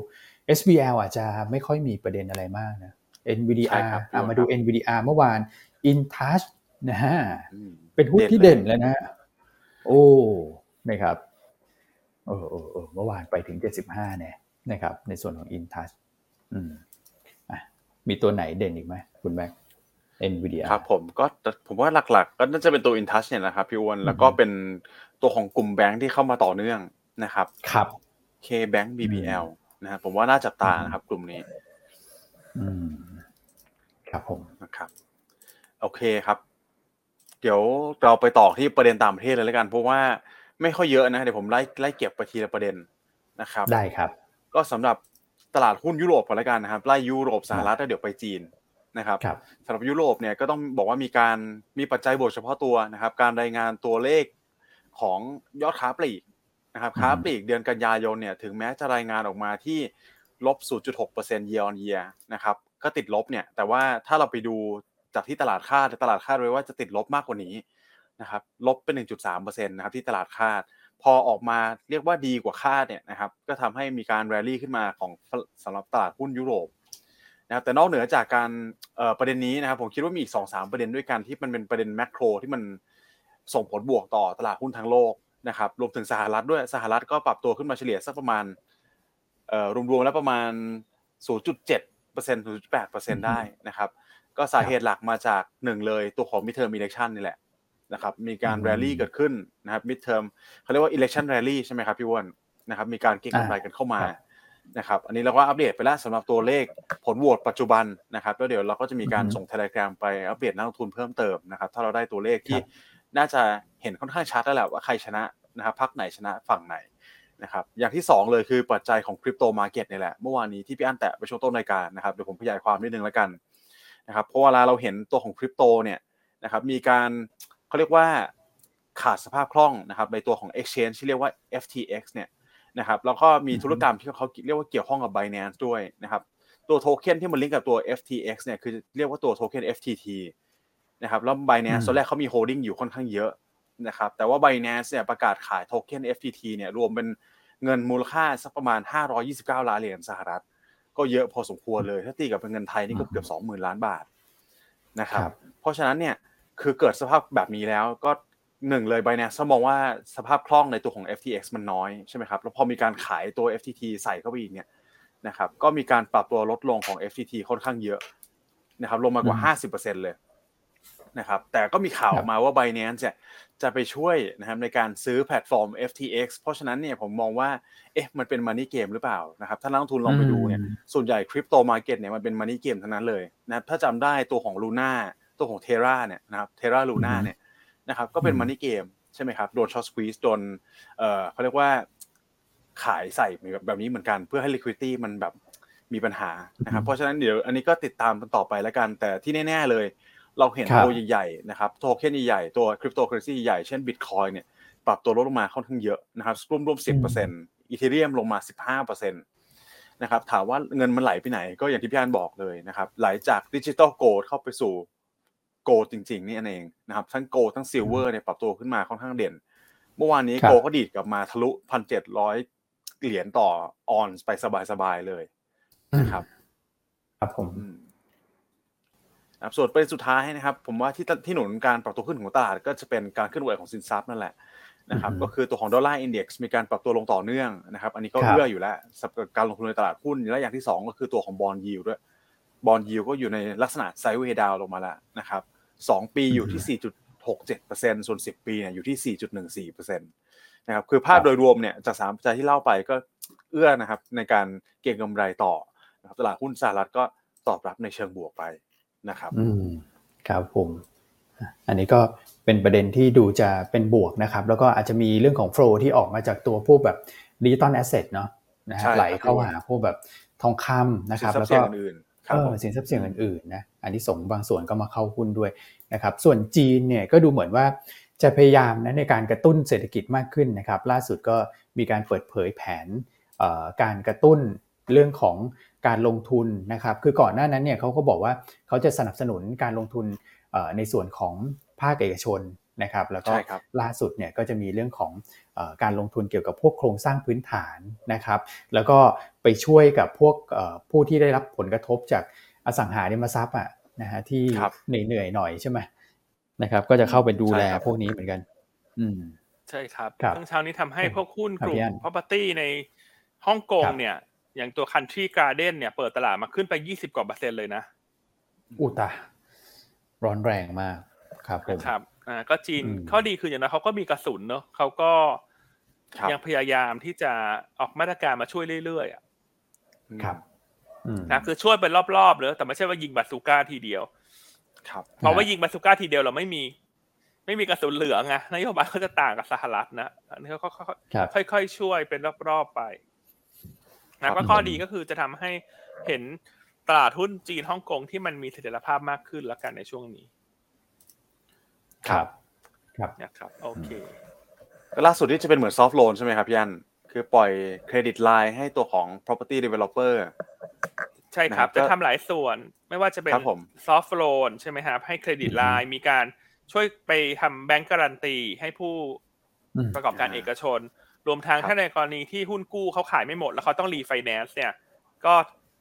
SBL อาจจะไม่ค่อยมีประเด็นอะไรมากนะใช่ NVDR ครับอะมาดู NVDR เมื่อวาน InTouch นะฮะอืมเป็นหุ้นที่เด่เด่นนเลยแล้วนะโอ้นะครับเออเออเออเมื่อวานไปถึง 75เนี่ยนะครับ ในส่วนของ InTouch อืมอะมีตัวไหนเด่นอีกไหมคุณแม็ก NVIDIA ครับผมก็ผมว่าหลักๆ ก็น่าจะเป็นตัว InTouch เนี่ยนะครับพี่อ้วนอืมแล้วก็เป็นตัวของกลุ่มแบงค์ที่เข้ามาต่อเนื่องนะครับ ครับ K-Bank BBL นะครับผมว่าน่าจับตานะครับกลุ่มนี้ อืมครับผมนะครับ โอเคครับ เดี๋ยวเราไปต่อที่ประเด็นต่างประเทศเลยแล้วกัน เพราะว่าไม่ค่อยเยอะนะเดี๋ยวผมไล่ไล่เก็บไปทีละประเด็นนะครับ ได้ครับ ก็สำหรับตลาดหุ้นยุโรปก่อนแล้วกันนะครับไล่ยุโรปสหรัฐแล้วเดี๋ยวไปจีนนะครับครับสำหรับยุโรปเนี่ยก็ต้องบอกว่ามีการมีปัจจัยบวกเฉพาะตัวนะครับ การรายงานตัวเลขของยอดค้าปลีก นะครับค้าปลีกเดือนกันยายนเนี่ยถึงแม้จะรายงานออกมาที่ลบ 0.6% year on year นะครับก็ติดลบเนี่ยแต่ว่าถ้าเราไปดูจากที่ตลาดคาดตลาดคาดไว้ว่าจะติดลบมากกว่านี้นะครับลบเป็น 1.3%นะครับที่ตลาดคาด พอออกมาเรียกว่าดีกว่าคาดเนี่ยนะครับก็ทำให้มีการแรลลี่ขึ้นมาของสำหรับตลาดหุ้นยุโรปนะครับแต่นอกเหนือจากการประเด็นนี้นะครับผมคิดว่ามีอีกสองสามประเด็นด้วยกันที่มันเป็นประเด็นแมกโรที่มันส่งผลบวกต่อตลาดหุ้นทั้งโลก นะครับรวมถึงสหรัฐด้วยสหรัฐก็ปรับตัวขึ้นมาเฉลี่ยสักประมาณรวมๆแล้วประมาณ 0.7% 0.8%ได้นะครับ ก็สาเหตุหลักมาจากหนึ่งเลยตัวของ midterm election นี่แหละนะครับมีการแรลลี่เกิดขึ้นนะครับ midterm เขาเรียกว่า election rally ใช่ไหมครับพี่วอนนะครับมีการเก็งกำไรกันเข้ามานะครับอันนี้เราก็อัปเดตไปแล้วสำหรับตัวเลขผลโหวตปัจจุบันนะครับแล้วเดี๋ยวเราก็จะมีการส่ง Telegram ไปอัปเดตนักลงทุนเพิ่มเติมนะครับถ้าเราได้ตัวเลขที่ น่าจะเห็นค่อนข้างชัดแล้วแหละว่าใครชนะนะครับพรรคไหนชนะฝั่งไหนนะครับอย่างที่ 2 เลยคือปัจจัยของ crypto market นี่แหละ เมื่อวานนี้ที่พี่อันแตะไปช่วงต้นรายการนะครับเดี๋ยวผมขยายความนิดนึงแล้วกันนะครับเพราะเวลาเราเห็นตัวของคริปโตเนี่ยนะครับมีการเขาเรียกว่าขาดสภาพคล่องนะครับในตัวของ exchange ที่เรียกว่า FTX เนี่ยนะครับแล้วก็มีธุรกรรมที่เขาเรียกว่าเกี่ยวข้องกับ Binance ด้วยนะครับตัวโทเค็นที่มันลิงก์กับตัว FTX เนี่ยคือเรียกว่าตัวโทเค็น FTT นะครับแล้ว Binance ตอนแรกเขามี holding อยู่ค่อนข้างเยอะนะครับแต่ว่า Binance เนี่ยประกาศขายโทเค็น FTT เนี่ยรวมเป็นเงินมูลค่าสักประมาณ 529 ล้านเหรียญสหรัฐ ก็เยอะพอสมควรเลยถ้าตีกับเป็นเงินไทยนี่ก็เกือบ 20,000 ล้านบาทนะครับเพราะฉะนั้นเนี่ยคือเกิดสภาพแบบนี้แล้วก็หนึ่งเลย Binance มองว่าสภาพคล่องในตัวของ FTX มันน้อยใช่ไหมครับแล้วพอมีการขายตัว FTT ใส่เข้าไปอีกเนี่ยนะครับก็มีการปรับตัวลดลงของ FTT ค่อนข้างเยอะนะครับลงมากว่า 50%เลย นะครับ แต่ก็มีข่าวออกมาว่า Binance เนี่ยจะไปช่วยนะครับในการซื้อแพลตฟอร์ม FTX เพราะฉะนั้นเนี่ยผมมองว่า เอ๊ะ มันเป็นมันนี่เกมหรือเปล่านะครับ ถ้านักลงทุนลองไปดูเนี่ย ส่วนใหญ่ crypto market เนี่ยมันเป็น money game ทั้งนั้นเลยนะถ้าจำได้ตัวของ Luna ตัวของ Terra เนี่ยนะครับ Terra Luna เนี่ยนะครับ ก็เป็น money game ใช่ไหมครับ โดน short squeeze โดน เอ่อเขาเรียกว่าขายใส่แบบนี้เหมือนกันเพื่อให้ liquidity มันแบบมีปัญหานะครับ เพราะฉะนั้นเดี๋ยวอันนี้ก็ติดตามกันต่อไปแล้วกัน แต่ที่แน่ ๆ เลย เราเห็นตัวใหญ่ๆนะครับโทเค็นใหญ่ๆตัวคริปโตเคอเรนซีใหญ่เช่นบิตคอยเนี่ยปรับตัวลดลงมาค่อนข้างเยอะนะครับรวมรวมสิบเปอร์เซ็นต์Ethereum ลงมาสิบห้าเปอร์เซ็นต์นะครับถามว่าเงินมันไหลไปไหนก็อย่างที่พี่อันบอกเลยนะครับไหลจาก digital gold เข้าไปสู่ gold จริงๆนี่เองนะครับทั้ง gold ทั้ง silver เนี่ยปรับตัวขึ้นมาค่อนข้างเด่น เมื่อวานนี้ gold ก็ดีดกลับมาทะลุพันเจ็ดร้อยเหรียญต่อออนซ์ไปสบายๆเลยนะครับ ครับผม ส่วนประเด็นสุดท้ายนะครับ ผมว่าที่ที่หนุนการปรับตัวขึ้นของตลาดก็จะเป็นการเคลื่อนไหวของสินทรัพย์นั่นแหละนะครับก็คือตัวของ dollar index มีการปรับตัวลงต่อเนื่องนะครับอันนี้ก็เอื้ออยู่แล้วสำหรับการลงทุนในตลาดหุ้นและอย่างที่ 2 ก็คือตัวของ bond yield ด้วย bond yield ก็อยู่ในลักษณะ sideway down ลงมาแล้วนะครับ2ปีอยู่ที่ 4.67%ส่วน 10 ปีเนี่ยอยู่ที่ 4.14%นะครับคือภาพโดยรวมเนี่ยจากสามปัจจัยที่เล่าไปก็เอื้อนะครับในการเก็งกำไรต่อนะครับตลาดหุ้นสหรัฐก็ตอบรับในเชิงบวกไป นะครับ อืมครับผม อันนี้ก็เป็นประเด็นที่ดูจะเป็นบวกนะครับ แล้วก็อาจจะมีเรื่องของ flow ที่ออกมาจากตัวพวกแบบ digital asset เนาะนะฮะไหลเข้าหาพวกแบบทองคำนะครับ แล้วก็อื่นเออสินทรัพย์เสี่ยงอื่นๆนะอันนี้ส่งบางส่วนก็มาเข้าหุ้นด้วยนะครับ ส่วนจีนเนี่ยก็ดูเหมือนว่าจะพยายามนะในการกระตุ้นเศรษฐกิจมากขึ้นนะครับ ล่าสุดก็มีการเปิดเผยแผนการกระตุ้นเรื่องของ การลงทุนนะครับ คือก่อนหน้านั้นเนี่ยเขาก็บอกว่าเขาจะสนับสนุนการลงทุนในส่วนของภาคเอกชนนะครับ แล้วก็ล่าสุดเนี่ยก็จะมีเรื่องของการลงทุนเกี่ยวกับพวกโครงสร้างพื้นฐานนะครับ แล้วก็ไปช่วยกับพวกผู้ที่ได้รับผลกระทบจากอสังหาริมทรัพย์อะนะฮะที่เหนื่อยหน่อยใช่ไหมนะครับ ก็จะเข้าไปดูแลพวกนี้เหมือนกัน อืมใช่ครับทั้งเช้านี้ทำให้พวกหุ้นกลุ่ม property ในฮ่องกงเนี่ย อย่างตัว country garden เนี่ยเปิดตลาดมาขึ้นไปยี่สิบกว่าเปอร์เซ็นต์เลยนะอุตาร้อนแรงมากครับผมครับอ่าก็จีนข้อดีคืออย่างนั้นเขาก็มีกระสุนเนอะเขาก็ยังพยายามที่จะออกมาตรการมาช่วยเรื่อยๆอะครับนะคือช่วยเป็นรอบๆเลยแต่ไม่ใช่ว่ายิงบาซูก้าทีเดียว ครับเพราะว่ายิงบาสุก้าทีเดียวเราไม่มี ไม่มีกระสุนเหลืองไงนโยบายเขาจะต่างกับสหรัฐนะอันนี้เขาค่อยๆช่วยเป็นรอบๆไป นะก็ข้อดีก็คือจะทำให้เห็นตลาดหุ้นจีนฮ่องกงที่มันมีเสถียรภาพมากขึ้นแล้วกันในช่วงนี้ ครับ ครับนะครับ โอเคล่าสุดที่จะเป็นเหมือน soft loan ใช่ไหมครับพี่อันคือปล่อย credit line ให้ตัวของ property developer ใช่ครับ จะทำหลายส่วน ไม่ว่าจะเป็น soft loan ใช่ไหมครับ ให้ credit line มีการช่วยไปทำ bank guarantee ให้ผู้ประกอบการเอกชน รวมทั้งถ้าในกรณีที่หุ้นกู้เขาขายไม่หมด แล้วเขาต้องรีไฟแนนซ์เนี่ย ก็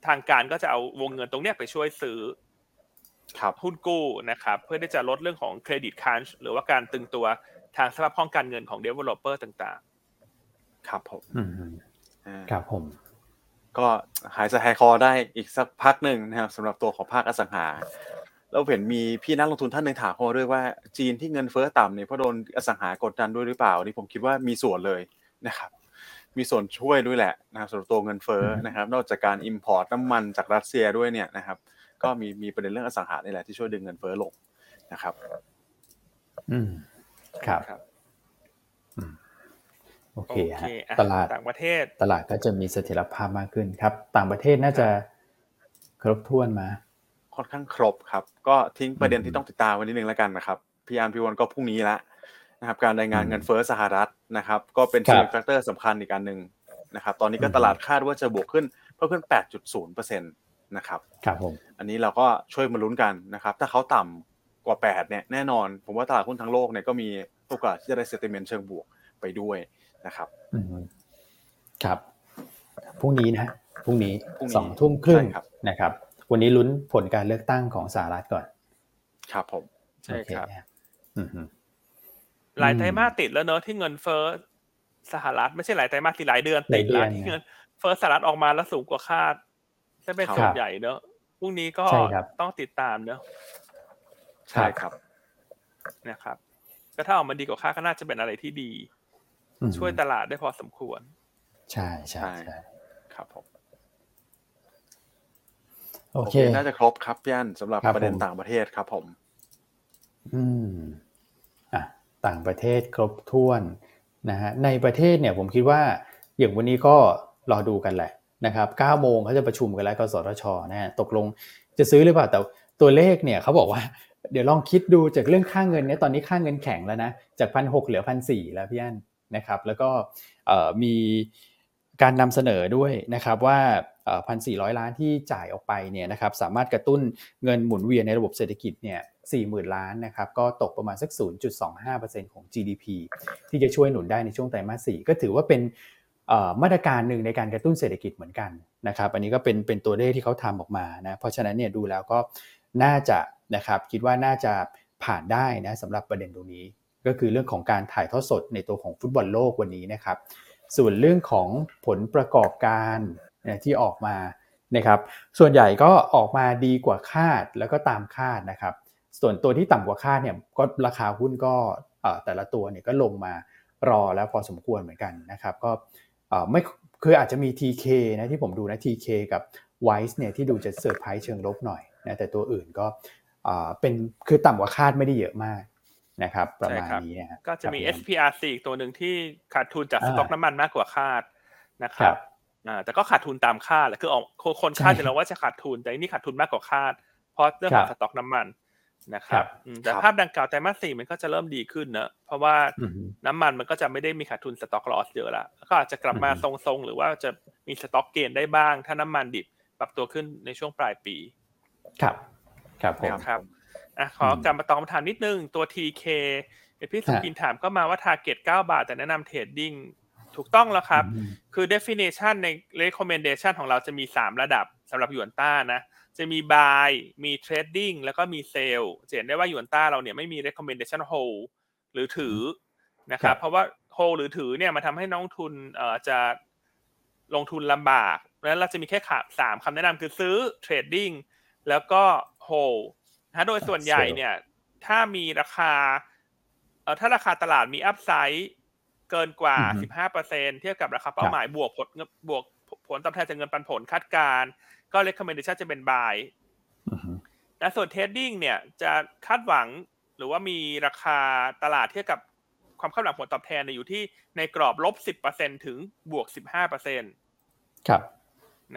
ทางการก็จะเอาวงเงินตรงเนี้ยไปช่วยซื้อหุ้นกู้นะครับ เพื่อที่จะลดเรื่องของ credit crunch หรือว่าการตึงตัวทางสภาพคล่องการเงินของ developer ต่างๆ ครับผมครับผม ก็หายใจหายคอได้อีกสักพักหนึ่งนะครับสำหรับตัวของภาคอสังหาเราเห็นมีพี่นักลงทุนท่านหนึ่งถามเขาด้วยว่าจีนที่เงินเฟ้อต่ำเนี่ยเพราะโดนอสังหากดดันด้วยหรือเปล่านี่ผมคิดว่ามีส่วนเลย นะครับมีส่วนช่วยด้วยแหละนะครับสำหรับตัวเงินเฟ้อนะครับ นอกจากการ import น้ำมันจากรัสเซียด้วยเนี่ยนะครับ ก็มีมีประเด็นเรื่องอสังหานี่แหละที่ช่วยดึงเงินเฟ้อลงนะครับ อืมครับโอเคฮะตลาดต่างประเทศ ตลาดก็จะมีเสถียรภาพมากขึ้นครับ ต่างประเทศน่าจะครบถ้วนมา ค่อนข้างครบครับ ก็ทิ้งประเด็นที่ต้องติดตามวันนิดนึงแล้วกันนะครับพี่อันพี่วันก็พรุ่งนี้ละ นะครับการรายงานเงินเฟ้อสหรัฐนะครับ ก็เป็นสิ่ง factor สำคัญอีกการหนึ่งนะครับ ตอนนี้ก็ตลาดคาดว่าจะบวกขึ้นเพิ่มขึ้น 8.0%เนะครับครับผมอันนี้เราก็ช่วยมาลุ้นกันนะครับ ถ้าเขาต่ำกว่า 8 เนี่ยแน่นอน ผมว่าตลาดหุ้นทั้งโลกเนี่ยก็มีโอกาสที่จะได้ sentiment เชิงบวกไปด้วยนะครับครับพรุ่งนี้นะพรุ่งนี้สองทุ่มครึ่งนะครับ วันนี้ลุ้นผลการเลือกตั้งของสหรัฐก่อน ครับผมใช่ครับ หลายไตรมาสติดแล้วเนอะที่เงินเฟ้อสหรัฐไม่ใช่หลายไตรมาสที่หลายเดือนติดแล้วที่เงินเฟ้อสหรัฐออกมาแล้วสูงกว่าคาดจะเป็นส่วนใหญ่เนอะพรุ่งนี้ก็ต้องติดตามเนอะใช่ครับนะครับ ก็ถ้าออกมาดีกว่าคาดก็น่าจะเป็นอะไรที่ดี ช่วยตลาดได้พอสมควร ใช่ใช่ใช่ครับผมโอเค น่าจะครบครับพี่อันสำหรับประเด็นต่างประเทศครับผม อืมอะ ต่างประเทศครบถ้วนนะฮะในประเทศเนี่ยผมคิดว่าอย่างวันนี้ก็รอดูกันแหละนะครับ9โมงเขาจะประชุมกันแล้วกสทชนะฮะตกลงจะซื้อหรือเปล่าแต่ตัวเลขเนี่ยเขาบอกว่าเดี๋ยวลองคิดดูจากเรื่องค่าเงินเนี่ยตอนนี้ค่าเงินแข็งแล้วนะจากพันหเหลือพันสแล้วพี่อันนะครับแล้วก็มีการนำเสนอด้วยนะครับว่า พันสี่ร้อยล้านที่จ่ายออกไปเนี่ยนะครับสามารถกระตุ้นเงินหมุนเวียนในระบบเศรษฐกิจเนี่ยสี่หมื่นล้านนะครับก็ตกประมาณสัก 0.25%ของ GDP ที่จะช่วยหนุนได้ในช่วงไตรมาสสี่ก็ถือว่าเป็นมาตรการหนึ่งในการกระตุ้นเศรษฐกิจเหมือนกันนะครับอันนี้ก็เป็นเป็นตัวเลขที่เขาทำออกมานะเพราะฉะนั้นเนี่ยดูแล้วก็น่าจะนะครับคิดว่าน่าจะผ่านได้นะสำหรับประเด็นตรงนี้ ก็คือเรื่องของการถ่ายทอดสดในตัวของฟุตบอลโลกวันนี้นะครับส่วนเรื่องของผลประกอบการ ที่ออกมานะครับ ส่วนใหญ่ก็ออกมาดีกว่าคาดแล้วก็ตามคาดนะครับ ส่วนตัวที่ต่ำกว่าคาดเนี่ยก็ราคาหุ้นก็แต่ละตัวเนี่ยก็ลงมารอแล้วพอสมควรเหมือนกันนะครับ ก็ไม่คืออาจจะมี TK นะที่ผมดูนะ TK กับ Wise เนี่ยที่ดูจะเซอร์ไพรส์เชิงลบหน่อยนะแต่ตัวอื่นก็เป็นคือต่ำกว่าคาดไม่ได้เยอะมากนะครับ ประมาณนี้นะก็จะมี SPRC อีกตัวหนึ่งที่ขาดทุนจากสต็อกน้ำมันมากกว่าคาดนะครับ อ่าแต่ก็ขาดทุนตามคาดแหละคือออกคนคาดอยู่แล้วว่าจะขาดทุน แต่นี่ขาดทุนมากกว่าคาด เพราะเรื่องของสต็อกน้ำมันนะครับแต่ภาพดังกล่าวไตรมาสสี่มันก็จะเริ่มดีขึ้นเนอะเพราะว่าน้ำมันมันก็จะไม่ได้มีขาดทุน stock loss เยอะละก็อาจจะกลับมาทรงๆ หรือว่าจะมี stock gain ได้บ้าง ถ้าน้ำมันดิบปรับตัวขึ้นในช่วงปลายปี ครับ ครับผมครับอะขอกลับมาตอบคำถามนิดนึงตัว TK พี่สุกินถามก็มาว่า target 9บาท แต่แนะนำ trading ถูกต้องแล้วครับ คือ definition ใน recommendation ของเราจะมี 3 ระดับสำหรับหยวนต้านะ จะมี buy มี trading แล้วก็มี sell จะเห็นได้ว่าหยวนต้าเราเนี่ยไม่มี recommendation hold หรือถือนะครับ เพราะว่า hold หรือถือเนี่ยมาทำให้น้องทุนเอ่อจะลงทุนลำบากแล้วเราจะมีแค่ขาสามคำแนะนำคือซื้อ trading แล้วก็ hold นะโดยส่วนใหญ่เนี่ย ถ้ามีราคาเอ่อถ้าราคาตลาดมีอัพไซด์ เกินกว่า 15%เทียบกับราคาเป้าหมายบวกผลบวกผลตอบแทนจากเงินปันผลคาดการณ์ก็ recommendation จะเป็น buy และส่วน trading เนี่ยจะคาดหวังหรือว่ามีราคาตลาดเทียบกับความคาดหวังผลตอบแทนอยู่ที่ในกรอบลบสิบเปอร์เซ็นต์ถึงบวกสิบห้าเปอร์เซ็นต์ครับ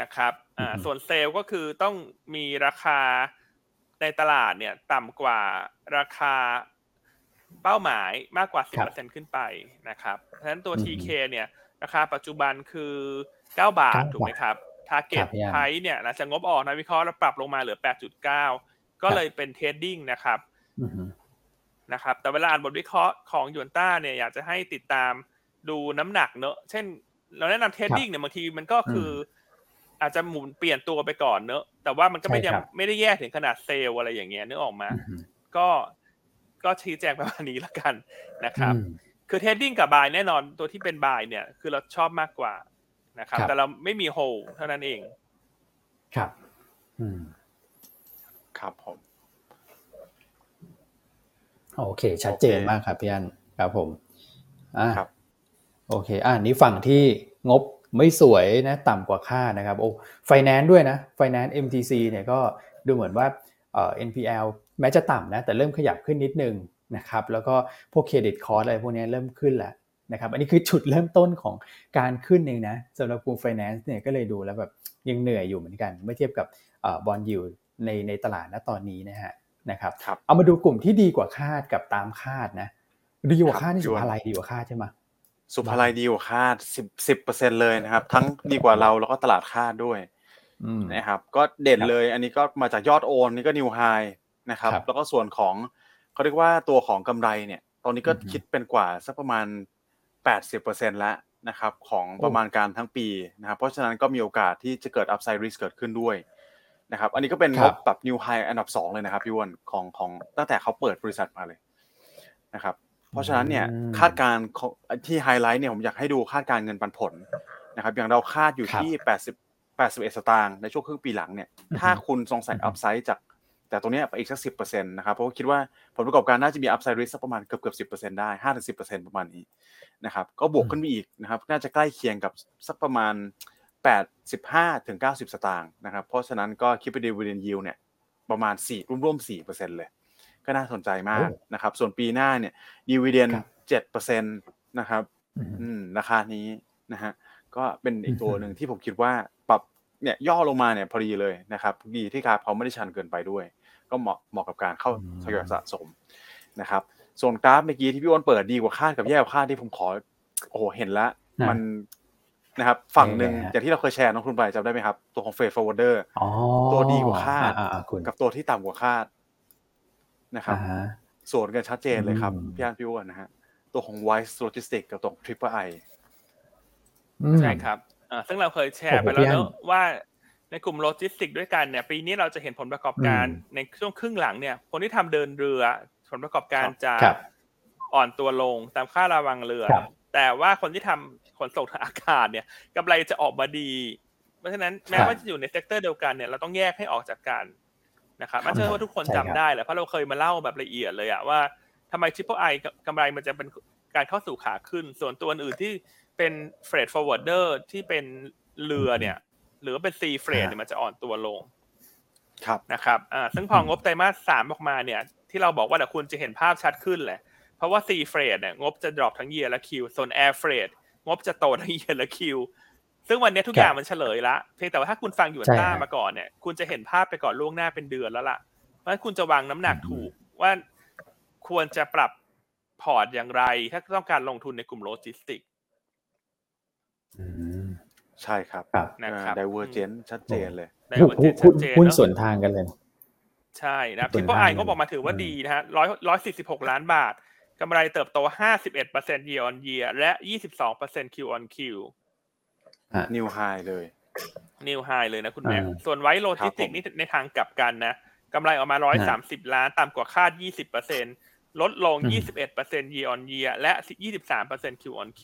นะครับอ่าส่วน sell ก็คือต้องมีราคาในตลาดเนี่ยต่ำกว่าราคา เป้าหมายมากกว่าสิบเปอร์เซ็นต์ขึ้นไปนะครับ เพราะฉะนั้นตัว TK เนี่ยราคาปัจจุบันคือเก้าบาทถูกไหมครับ target price เนี่ยหลังจากงบออกนะวิเคราะห์แล้วปรับลงมาเหลือแปดจุดเก้าก็เลยเป็น trading นะครับนะครับแต่เวลาอ่านบทวิเคราะห์ของหยวนต้าเนี่ยอยากจะให้ติดตามดูน้ำหนักเนอะเช่น เราแนะนำ trading เนี่ยบางทีมันก็คือ อาจจะหมุนเปลี่ยนตัวไปก่อนเนอะแต่ว่ามันก็ไม่ยังไม่ได้แย่ถึงขนาด sell อะไรอย่างเงี้ยนึกออกมะก็ ก็ชี้แจงประมาณนี้ละกันนะครับ คือ trading กับ buy แน่นอนตัวที่เป็น buy เนี่ย คือเราชอบมากกว่านะครับ แต่เราไม่มีโฮเท่านั้นเอง ครับ อืม ครับผมโอเค ชัดเจนมากครับพี่อันครับผมอ่าโอเค อ่านี้ฝั่งที่งบไม่สวยนะต่ำกว่าคาดนะครับโอ้ไฟแนนซ์ด้วยนะ finance MTC เนี่ยก็ดูเหมือนว่าเอ่อ NPL แม้จะต่ำนะแต่เริ่มขยับขึ้นนิดนึงนะครับแล้วก็พวกเครดิตคอร์สอะไรพวกนี้เริ่มขึ้นแล้วนะครับอันนี้คือจุดเริ่มต้นของการขึ้นเองนะสำหรับกลุ่มไฟแนนซ์เนี่ยก็เลยดูแล้วแบบยังเหนื่อยอยู่เหมือนกันไม่เทียบกับบอลยูในในตลาดณตอนนี้นะฮะนะครับรบเอามาดูกลุ่มที่ดีกว่าคาดกับตามคาดนะดีกว่าคาดนี่สุภาลัยดีกว่าคาดใช่ไหมสุภาลัยดีกว่าคาดสิบสิบเปอร์เซ็นเลยนะครับ ทั้งดีกว่าเราแล้วก็ตลาดคาดด้วยนะครับก็เด่นเลยอันนี้ก็มาจากยอดโอนนี่ก็ new high นะครับ แล้วก็ส่วนของเขาเรียกว่าตัวของกำไรเนี่ย ตอนนี้ก็คิดเป็นกว่าสักประมาณแปดสิบเปอร์เซ็นแล้วนะครับของประมาณการทั้งปีนะครับ เพราะฉะนั้นก็มีโอกาสที่จะเกิด upside risk เกิดขึ้นด้วยนะครับ อันนี้ก็เป็นงบแบบ new high อันดับสองเลยนะครับพี่อ้นของของตั้งแต่เขาเปิดบริษัทมาเลยนะครับ เพราะฉะนั้นเนี่ยคาดการที่ไฮไลท์เนี่ยผมอยากให้ดูคาดการเงินปันผลนะครับ อย่างเราคาดอยู่ที่แปดสิบแปดสิบเอ็ดสตางค์ในช่วงครึ่งปีหลังเนี่ย ถ้าคุณสงสัย upside จาก แต่ตรงนี้ไปอีกสักสิบเปอร์เซ็นต์นะครับเพราะว่าคิดว่าผลประกอบการน่าจะมี upside risk สักประมาณเกือบเกือบสิบเปอร์เซ็นต์ได้ห้าถึงสิบเปอร์เซ็นต์ประมาณนี้นะครับก็บวกขึ้นไปอีกนะครับน่าจะใกล้เคียงกับสักประมาณ85ถึง90สตางค์นะครับเพราะฉะนั้นก็คิดไปดีวิเดนยิวเนี่ยประมาณ4ร่วมๆ4%เลย ก็น่าสนใจมากนะครับส่วนปีหน้าเนี่ย dividend 7%นะครับอืมราคานี้นะฮะก็เป็นอีกตัวหนึ่งที่ผมคิดว่าปรับ เนี่ยย่อลงมาเนี่ยพอดีเลยนะครับดีที่ครับเขาไม่ได้ชันเกินไปด้วย ก็เหมาะเหมาะกับการเข้าทยอยสะสมนะครับ ส่วนกราฟเมื่อกี้ที่พี่อ้นเปิดดีกว่าคาดกับแย่กว่าคาดที่ผมขอ โอ้โหเห็นแล้วมันนะครับ ฝั่งหนึ่งอย่างที่เราเคยแชร์นักลงทุนไปจำได้ไหมครับ ตัวของ freight forwarderตัวดีกว่าคาดกับตัวที่ต่ำกว่าคาดนะครับส่วนกันชัดเจนเลยครับพี่อันพี่อ้วนนะฮะตัวของ Wise Logistics กับตัว Triple I ใช่ครับ ซึ่งเราเคยแชร์ไปแล้วเนอะว่าในกลุ่มโลจิสติกด้วยกันเนี่ยปีนี้เราจะเห็นผลประกอบการในช่วงครึ่งหลังเนี่ยคนที่ทำเดินเรือผลประกอบการจะอ่อนตัวลงตามค่าระวังเรือ แต่ว่าคนที่ทำขนส่งทางอากาศเนี่ยกำไรจะออกมาดี เพราะฉะนั้นแม้ว่าจะอยู่ใน sector เดียวกันเนี่ยเราต้องแยกให้ออกจากกันนะครับมันเชื่อว่าทุกคนจำได้แหละเพราะเราเคยมาเล่าแบบละเอียดเลยอะว่าทำไม Triple I กำไรมันจะเป็นการเข้าสู่ขาขึ้น ส่วนตัวอื่นที่ เป็น freight forwarder ที่เป็นเรือเนี่ย หรือว่าเป็น sea freight เนี่ยมันจะอ่อนตัวลงครับนะครับอ่าซึ่งพองบไตรมาสสามออกมาเนี่ย ที่เราบอกว่าเดี๋ยวคุณจะเห็นภาพชัดขึ้นแหละ เพราะว่า sea freight เนี่ยงบจะ drop ทั้ง year และ Q ส่วน air freight งบจะโตทั้ง year และ Q ซึ่งวันนี้ทุกอย่างมันเฉลยละเพียงแต่ว่าถ้าคุณฟังหยวนต้ามาก่อนเนี่ย คุณจะเห็นภาพไปก่อนล่วงหน้าเป็นเดือนแล้วล่ะเพราะคุณจะวางน้ำหนักถูกว่าควรจะปรับพอร์ตอย่างไร ถ้าต้องการลงทุนในกลุ่มโลจิสติกส์ ใช่ครับนะครับ divergence ชัดเจนเลย divergence ชัดเจนหุ้นสวนทางกันเลยใช่นะ Triple I ก็บอกมาถือว่าดีนะฮะร้อยร้อยสี่สิบหกล้านบาทกำไรเติบโต 51% year on year และ 22% Q on Q นิวไฮเลย นิวไฮเลยนะคุณแม่ ส่วน WICE Logistics นี่ในทางกลับกันนะกำไรออกมา 130 ล้านต่ำกว่าคาด 20%ลดลง 21% year on year และ 23% Q on Q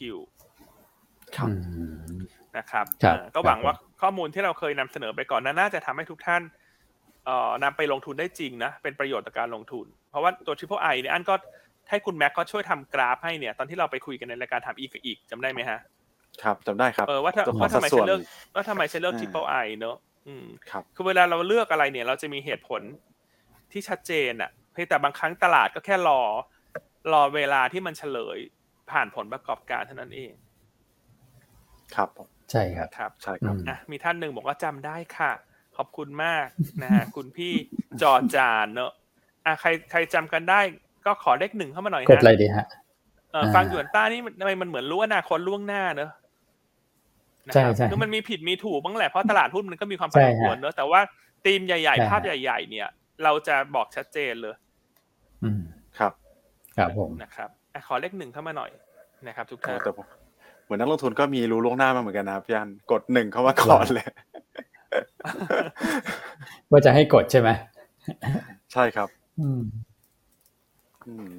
นะครับก็หวังว่าข้อมูลที่เราเคยนำเสนอไปก่อนนั้นน่าจะทำให้ทุกท่านนำไปลงทุนได้จริงนะเป็นประโยชน์ต่อการลงทุน เพราะว่าตัว Triple I เนี่ยอันก็ให้คุณแม็กก็ช่วยทำกราฟให้เนี่ย ตอนที่เราไปคุยกันในรายการถามอีกกับอีกจำได้ไหมฮะ ครับจำได้ครับเออว่าว่าทำไมฉันเลือกว่าทำไมฉันเลือก triple I เนอะอืมครับคือเวลาเราเลือกอะไรเนี่ย เราจะมีเหตุผลที่ชัดเจนอะเพียงแต่บางครั้งตลาดก็แค่รอ รอเวลาที่มันเฉลยผ่านผลประกอบการเท่านั้นเอง ครับใช่ครับครับใช่ครับอะมีท่านหนึ่งบอกว่าจำได้ค่ะ ขอบคุณมากนะฮะคุณพี่จอจานเนอะอะใครใครจำกันได้ ก็ขอเลขหนึ่งเข้ามาหน่อยกดฮะอะไรดีฮะเอออ่าฟังหยวนต้านี่มันทำไมมันเหมือนรู้อนาคตล่วงหน้าเนอะนะใช่ครับใช่คือมันมีผิดมีถูกบ้างแหละเพราะตลาดหุ้นมันก็มีความใช่ผันผวนฮะเนอะแต่ว่าธีมใหญ่ใช่ๆภาพฮะใหญ่ ๆ เนี่ย เราจะบอกชัดเจนเลย อืมครับ ครับผมนะครับอะขอเลขหนึ่งเข้ามาหน่อยนะครับ ทุกท่านแต่ผมเห มือนนักลงทุนก็มีรู้ล่วงหน้ามาเหมือนกันนะครับพี่อันกดหนึ่งเข้ามาก่อนเลยว่าจะให้กดใช่ไหมใช่ครับอืมอืม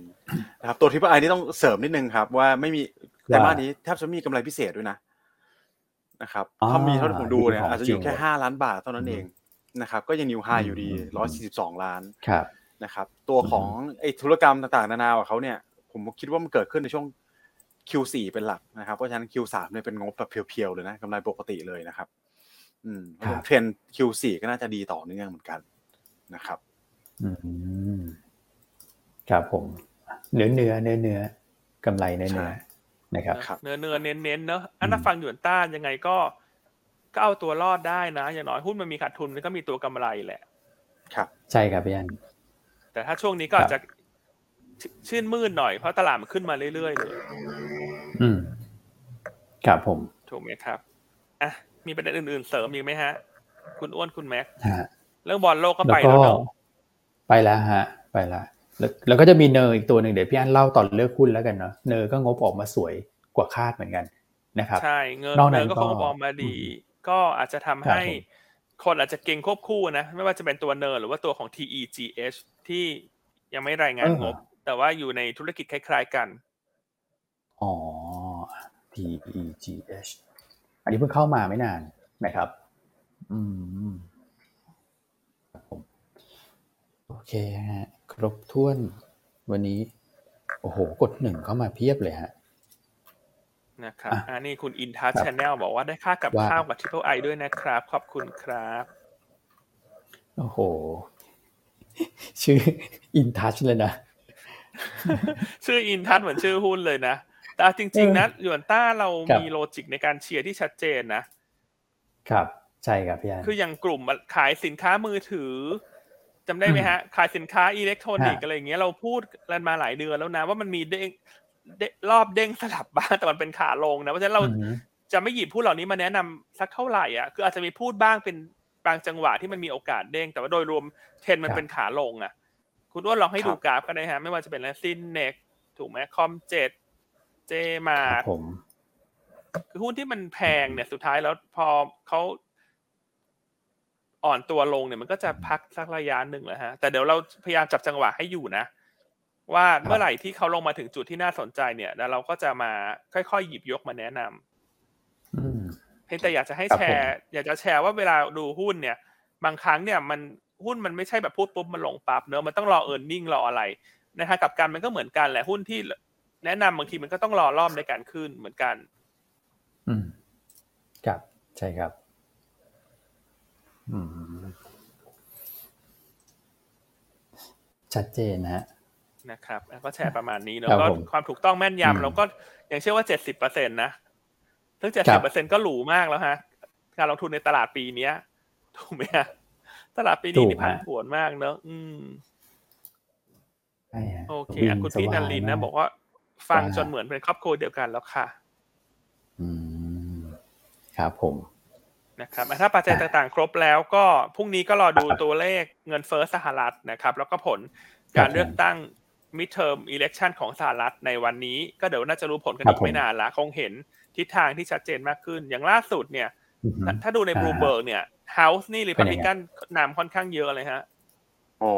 นะครับตัวทิปไอนี่ต้องเสริมนิดนึงครับ ว่าไม่มีแต่มาสนี้แทบจะไม่มีกำไรพิเศษด้วยนะนะครับอ่าถ้ามีเท่าที่ผมดูเนี่ยของอาจจะอยู่จริแค่งห้าล้านบาทเท่านั้นอืมเองนะครับ ก็ยังนิวไฮอยู่ดีอืมร้อยสี่สิบสองล้านครับนะครับ ตัวของไอ้ธุรกรรมต่างๆ นานาของเขาเนี่ย ผมคิดว่ามันเกิดขึ้นในช่วง Q4 เป็นหลักนะครับ เพราะฉะนั้น Q3 เนี่ยเป็นงบแบบเพียวๆเลยนะกำไรปกติเลยนะครับ อืมเพราะฉะนั้นเทรนด์ Q4 ก็น่าจะดีต่อเนื่องเหมือนกันนะครับ อืมครับผมเนื้อเนื้อเนื้อเนื้อกำไรเนื้อเนื้อใช่นะครับครับเนื้อเนื้อเน้นเน้นๆเนอะอันอืนั้มฟังหยวนต้านยังไงก็ก็เอาตัวรอดได้นะ อย่างน้อยหุ้นมันมีขาดทุนมันก็มีตัวกำไรแหละ ครับ ใช่ครับพี่อันแต่ถ้าช่วงนี้ก็ครับอาจจะชชื่นมื่นหน่อยเพราะตลาดมันขึ้นมาเรื่อยๆเลย อืมครับผม ถูกไหมครับอะมีประเด็นอื่น ๆ เสริมอีกไหมฮะ คุณอ้วนคุณแม็กฮะเรื่องบอลโลกก็แล้วไปก็แล้วเนอะไปแล้วฮะ ไปแล้วแล้วแล้วก็จะมีเนออีกตัวหนึ่งเดี๋ยวพี่อันเล่าตอนเลือกหุ้นแล้วกันเนาะเนอก็งบออกมาสวยกว่าคาดเหมือนกันนะครับใช่เงินนอกนั้เงินนก็ก็คงออกมาดี ก็อาจจะทำครับให้ผมคนอาจจะเก่งควบคู่นะ ไม่ว่าจะเป็นตัวเนอร์หรือว่าตัวของ TEGH ที่ยังไม่รายงานงบ แต่ว่าอยู่ในธุรกิจคล้าย ๆกัน อ๋อ T E G H อันนี้เพิ่งเข้ามาไม่นานนะครับ อืมครับผมโอเคฮะ ครบถ้วนวันนี้ โอ้โห กดหนึ่งเข้ามาเพียบเลยฮะนะครับอะอันนี้คุณอินทัชครับชแนลบอกว่าได้ค่ากับว่าข้าวกับ Triple I ด้วยนะครับ ขอบคุณครับ โอ้โห ชื่ออินทัชเลยนะ ชื่ออินทัชเหมือนชื่อหุ้นเลยนะ แต่เอาจริง ๆนะหยวนต้าเราครับมีโลจิกในการเชียร์ที่ชัดเจนนะ ครับใช่ครับพี่อันคืออย่างกลุ่มขายสินค้ามือถือจำได้ไหมฮะ ขายสินค้าอิเล็กทรอนิกส์ฮะอะไรอย่างเงี้ยเราพูดกันมาหลายเดือนแล้วนะ ว่ามันมีเด้งเด้งรอบเด้งสลับบ้างแต่มันเป็นขาลงนะเพราะฉะนั้นเราอืมจะไม่หยิบพูดเหล่านี้มาแนะนำสักเท่าไหร่อะคืออาจจะมีพูดบ้างเป็นบางจังหวะที่มันมีโอกาสเด้ง แต่ว่าโดยรวมเทรนด์มันครับเป็นขาลงอะ คุณอ้วนลองให้ครับดูกราฟกันนะฮะ ไม่ว่าจะเป็นอะไรซินเน็กถูกไหมคอมเจ็ด เจมาครับผมคือหุ้นที่มันแพงเนี่ยสุดท้ายแล้วพอเขาอ่อนตัวลงเนี่ยมันก็จะพักสักระยะหนึ่งแหละฮะแต่เดี๋ยวเราพยายามจับจังหวะให้อยู่นะ ว่าเมื่อไหร่ที่เขาลงมาถึงจุดที่น่าสนใจเนี่ยแล้วเราก็จะมาค่อยๆหยิบยกมาแนะนำอืมเพียงแต่อยากจะให้ครับแชร์ อยากจะแชร์ว่าเวลาดูหุ้นเนี่ย บางครั้งเนี่ยมันหุ้นมันไม่ใช่แบบพูดปุ๊บมันลงปั๊บเนอะมันต้องรอเอ r n ร์เน็งรออะไรนะฮะกับการมันก็เหมือนกันแหละหุ้นที่ แนะนำบางทีมันก็ต้องรอรอบในการขึ้นเหมือนกัน อืม ครับ ใช่ครับ อืม ชัดเจนนะฮะนะครับแล้วก็แชร์ประมาณนี้เนอะครับก็ผมความถูกต้องแม่นอืมยำเราก็อย่างเชื่อว่าเจ็ดสิบเปอร์เซ็นตนะซึ่งเจ็ดครัสิบบเปอร์เซ็นก็หรูมากแล้วฮะ การลงทุนในตลาดปีเนี้ยถูกไหมฮะตลาดปีนี้นี่ผันผวนมากเนอะอืมใช่ฮะโอเควิ่งอะคุณพีทสบานัยนลินนะมบอกว่า ฟังว่าจนเหมือนเป็นครอบครัวเดียวกันแล้วค่ะ อืมครับผมนะครับอะถ้าปัจจัยต่างๆ ครบแล้วก็พรุ่งนี้ก็รอดูตัวเลขเงินเฟ้อสหรัฐนะครับ แล้วก็ผลการเลือกตั้ง midterm election ของสหรัฐในวันนี้ ก็เดี๋ยวน่าจะรู้ผลกันครับอีกผมไม่นานละคงเห็นทิศทางที่ชัดเจนมากขึ้น อย่างล่าสุดเนี่ยอือฮึถ้าถ้าดูในอ่าบลูเบิร์กเนี่ย House นี่เป็นยังไง Republican นำค่อนข้างเยอะเลยฮะอ๋อ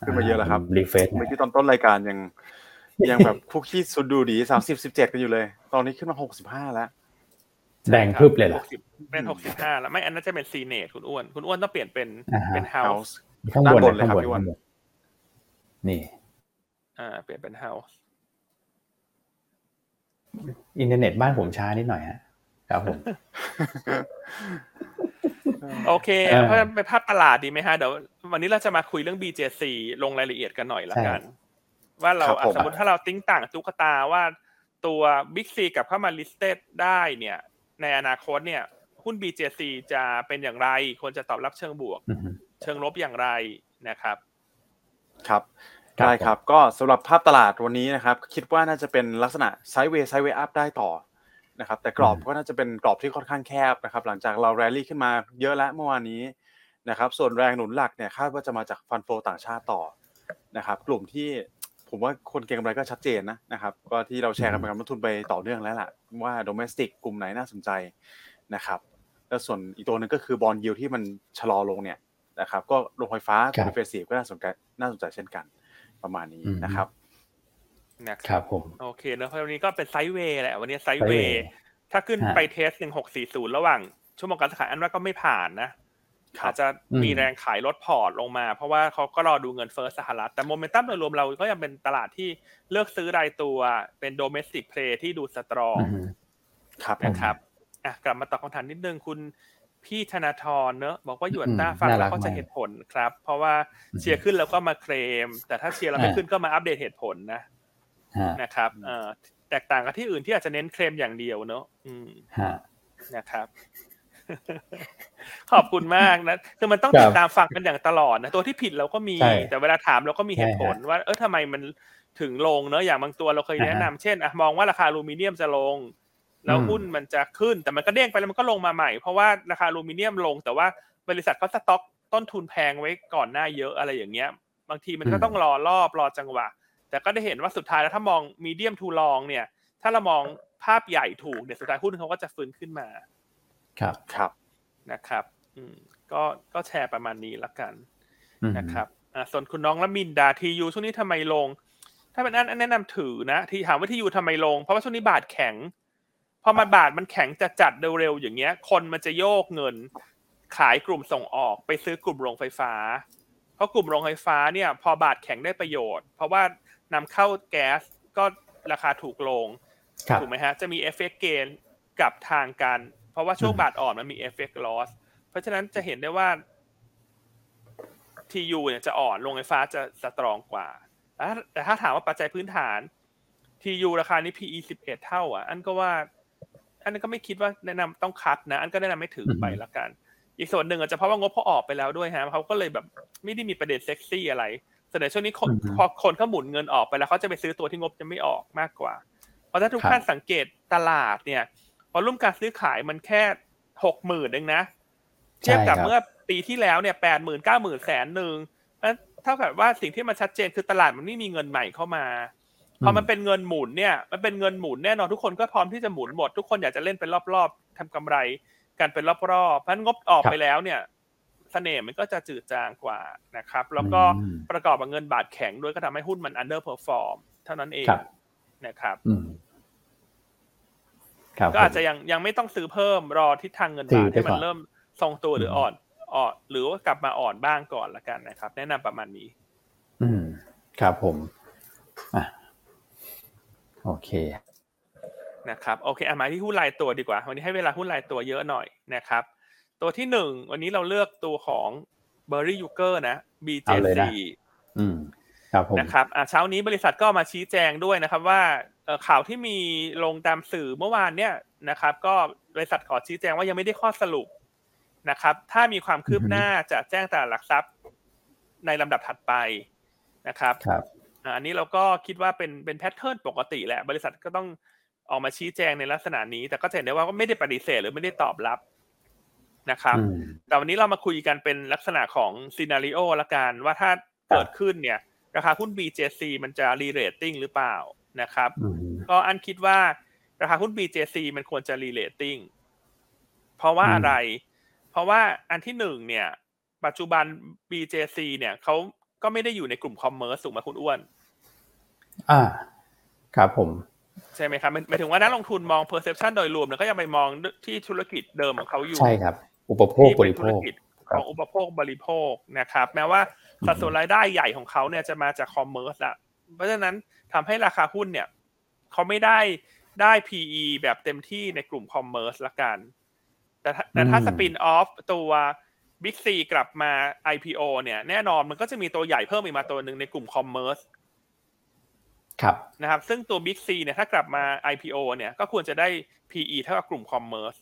ขึ้นมาเยอะแล้วครับ refresh เมื่อกี้ตอนต้นรายการยัง ยังแบบคุกกี้สุดดูดีสามสิบสิบเจ็ดกันอยู่เลย ตอนนี้ขึ้นมาหกสิบห้าแล้วแดงพึบเลยเหรอ60เป็นหกสิบห้าแล้วไม่อันนั้นจะเป็นซีเนตคุณอ้วน คุณอ้วนต้องเปลี่ยนเป็นอ่าฮะเป็น House House ข้างบนด้านบนเลยข้างบนครับพี่วันข้างบนนี่ อ่า เปลี่ยนเป็น House อินเทอร์เน็ตบ้านผมช้านิดหน่อยฮะครับผมโอเคเพราะไปภาพตลาดดีไหมฮะเดี๋ยววันนี้เราจะมาคุยเรื่อง BJC ลงรายละเอียดกันหน่อยละกัน ว่าเราสมมติถ้าเราติ๊ต่างตุ๊กตาว่าตัว Big C กลับเข้ามา listed ได้เนี่ย ในอนาคตเนี่ย หุ้น BJC จะเป็นอย่างไรควรจะตอบรับเชิงบวกเชิงลบอย่างไรนะครับครับ ได้ครับก็สำหรับภาพตลาดวันนี้นะครับ คิดว่าน่าจะเป็นลักษณะ sideway sideway up ได้ต่อนะครับแต่กรอบก็น่าจะเป็นกรอบที่ค่อนข้างแคบนะครับหลังจากเราแรลลี่ขึ้นมาเยอะแล้วเมื่อวานนี้นะครับส่วนแรงหนุนหลักเนี่ยคาดว่าจะมาจาก fund flow ต่างชาติต่อนะครับกลุ่มที่ ผมว่าคนเก็งกำไรก็ชัดเจนนะนะครับ ก็ที่เราแชร์กันไปกับนักลงทุนไปต่อเนื่องแล้วล่ะ ว่า domestic กลุ่มไหนน่าสนใจนะครับ แล้วส่วนอีกตัวนึงก็คือ bond yield ที่มันชะลอลงเนี่ยนะครับ ก็โรงไฟฟ้า defensive ก็น่าสนใจน่าสนใจเช่นกันประมาณนี้นะครับนะครับผมโอเคเนอะเพราะวันนี้ก็เป็น sideway แหละ วันนี้ sidewayถ้าขึ้นไป test หนึ่งหกสี่ศูนย์ระหว่างชั่วโมงการซื้อขายอ้นว่าก็ไม่ผ่านนะ อาจจะมีแรงขายลดพอร์ตลงมา เพราะว่าเขาก็รอดูเงินเฟ้อสหรัฐ แต่โมเมนตัมโดยรวมเราก็ยังเป็นตลาดที่เลือกซื้อรายตัวเป็น domestic play ที่ดู strong ครับนะครับอะกลับมาตอบคำถามนิดนึงคุณพี่ธนาธรเนอะบอกว่าหยวนต้าฟังแล้วเขาจะเหตุผลครับ เพราะว่าเชียร์ขึ้นแล้วก็มาเคลม แต่ถ้าเชียร์แล้วไม่ขึ้นก็มาอัปเดตเหตุผลนะนะครับเอ่อแตกต่างกับที่อื่นที่อาจจะเน้นเคลมอย่างเดียวเนอะอืมนะครับ ขอบคุณมากนะคือมันต้องติดตามฟังกันอย่างตลอดนะตัวที่ผิดเราก็มีแต่เวลาถามเราก็มีเหตุผลว่า เออทำไมมันถึงลงเนอะอย่างบางตัวเราเคยแนะนำเช่นอะมองว่าราคาอลูมิเนียมจะลง แล้วหุ้นมันจะขึ้นแต่มันก็เด้งไปแล้วมันก็ลงมาใหม่ เพราะว่าราคาอลูมิเนียมลง แต่ว่าบริษัทเขาสต็อกต้นทุนแพงไว้ก่อนหน้าเยอะอะไรอย่างเงี้ย บางทีมันก็ต้องรอรอบรอจังหวะ แต่ก็ได้เห็นว่าสุดท้ายแล้วถ้ามองมีเดียมทูลองเนี่ย ถ้าเรามองภาพใหญ่ถูกเนี่ยสุดท้ายหุ้นเขาก็จะฟื้นขึ้นมา ครับครับนะครับ อืมก็ก็แชร์ประมาณนี้ละกันนะครับอ่าส่วนคุณน้องละมินดาทียูช่วงนี้ทำไมลง ถ้าเป็นอันแนะนำถือนะที่ถามว่าทียูทำไมลง เพราะว่าช่วงนี้บาทแข็งพอมาบาทมันแข็งจะจัดเร็วๆอย่างเงี้ย คนมันจะโยกเงิน ขายกลุ่มส่งออกไปซื้อกลุ่มโรงไฟฟ้า เพราะกลุ่มโรงไฟฟ้าเนี่ย พอบาทแข็งได้ประโยชน์ เพราะว่านำเข้าแก๊สก็ราคาถูกลงถูกไหมฮะจะมี FX gain กลับทางกัน เพราะว่าช่วงบาทอ่อนมันมี FX loss เพราะฉะนั้นจะเห็นได้ว่า TU เนี่ยจะอ่อนโรงไฟฟ้าจะ strong กว่า แต่ถ้าถามว่าปัจจัยพื้นฐาน TU ราคานี้ PE สิบเอ็ดเท่า อะ อ้นก็ว่า อันนั้นก็ไม่คิดว่าแนะนำต้องคัดนะ อันก็แนะนำไม่ถือไปละกัน อีกส่วนหนึ่งอาจจะเพราะว่างบเขาออกไปแล้วด้วยฮะเขาก็เลยแบบไม่ได้มีประเด็นเซ็กซี่อะไรแสดงช่วงนี้คนพอคนเขาหมุนเงินออกไปแล้วเขาจะไปซื้อตัวที่งบจะไม่ออกมากกว่า เพราะถ้าทุกท่านสังเกตตลาดเนี่ย พอรุ่มการซื้อขายมันแค่หกหมื่นเองนะ เทียบกับเมื่อปีที่แล้วเนี่ยแปดหมื่นเก้าหมื่นแสนหนึ่งเท่ากับว่าสิ่งที่มันชัดเจนคือตลาดมันไม่มีเงินใหม่เข้ามาพอมันเป็นเงินหมุนเนี่ย มันเป็นเงินหมุนแน่นอนทุกคนก็พร้อมที่จะหมุนหมด ทุกคนอยากจะเล่นเป็นรอบๆทำกำไรกันเป็นรอบๆเพราะงบออกไปแล้วเนี่ยเสน่ห์มันก็จะจืดจางกว่านะครับ แล้วก็ประกอบกับเงินบาทแข็งด้วยก็ทำให้หุ้นมัน underperform เท่านั้นเองนะครับ ก็อาจจะยังยังไม่ต้องซื้อเพิ่มรอทิศทางเงินบาทให้มันเริ่มทรงตัวหรืออ่อนอ่อนหรือว่ากลับมาอ่อนบ้างก่อนละกันนะครับ แนะนำประมาณนี้ อืมครับผมอะโอเคนะครับโอเคอะมาที่หุ้นรายตัวดีกว่า วันนี้ให้เวลาหุ้นรายตัวเยอะหน่อยนะครับ ตัวที่หนึ่งวันนี้เราเลือกตัวของเบอร์รี่ยูเกอร์นะ BJC อืมครับผมนะครับอะเช้านี้บริษัทก็มาชี้แจงด้วยนะครับว่า ข่าวที่มีลงตามสื่อเมื่อวานเนี่ยนะครับ ก็บริษัทขอชี้แจงว่ายังไม่ได้ข้อสรุปนะครับ ถ้ามีความคืบหน้าจะแจ้งตลาดหลักทรัพย์ในลำดับถัดไปนะครับครับอันนี้เราก็คิดว่าเป็นเป็น pattern ปกติแหละ บริษัทก็ต้องออกมาชี้แจงในลักษณะนี้ แต่ก็เห็นได้ว่าก็ไม่ได้ปฏิเสธหรือไม่ได้ตอบรับนะครับ แต่วันนี้เรามาคุยกันเป็นลักษณะของ scenario ละกันว่าถ้าเกิดขึ้นเนี่ย ราคาหุ้น BJC มันจะ re-rating หรือเปล่า นะครับ ก็อันคิดว่าราคาหุ้น BJC มันควรจะ re-rating เพราะว่าอะไร เพราะว่าอันที่หนึ่งเนี่ย ปัจจุบัน BJC เนี่ยเขาก็ไม่ได้อยู่ในกลุ่ม commerce ถูกไหมคุณอ้วน อ่า ครับผม ใช่ไหมครับหมายถึงว่านักลงทุนมอง perception โดยรวมแล้วก็ยังไปมองที่ธุรกิจเดิมของเขาอยู่ ใช่ครับ อุปโภคบริโภคของอุปโภคบริโภคนะครับ แม้ว่าสัดส่วนรายได้ใหญ่ของเขาเนี่ยจะมาจาก commerce อะ เพราะฉะนั้นทำให้ราคาหุ้นเนี่ยเขาไม่ได้ได้ PE แบบเต็มที่ในกลุ่ม commerce ละกันแต่แต่ถ้า spin-off ตัว Big C กลับมา IPO เนี่ยแน่นอนมันก็จะมีตัวใหญ่เพิ่มอีกมาตัวหนึ่งในกลุ่ม commerce ครับนะครับ ซึ่งตัว Big C เนี่ยถ้ากลับมา IPO เนี่ยก็ควรจะได้ PE เท่ากับกลุ่ม commerce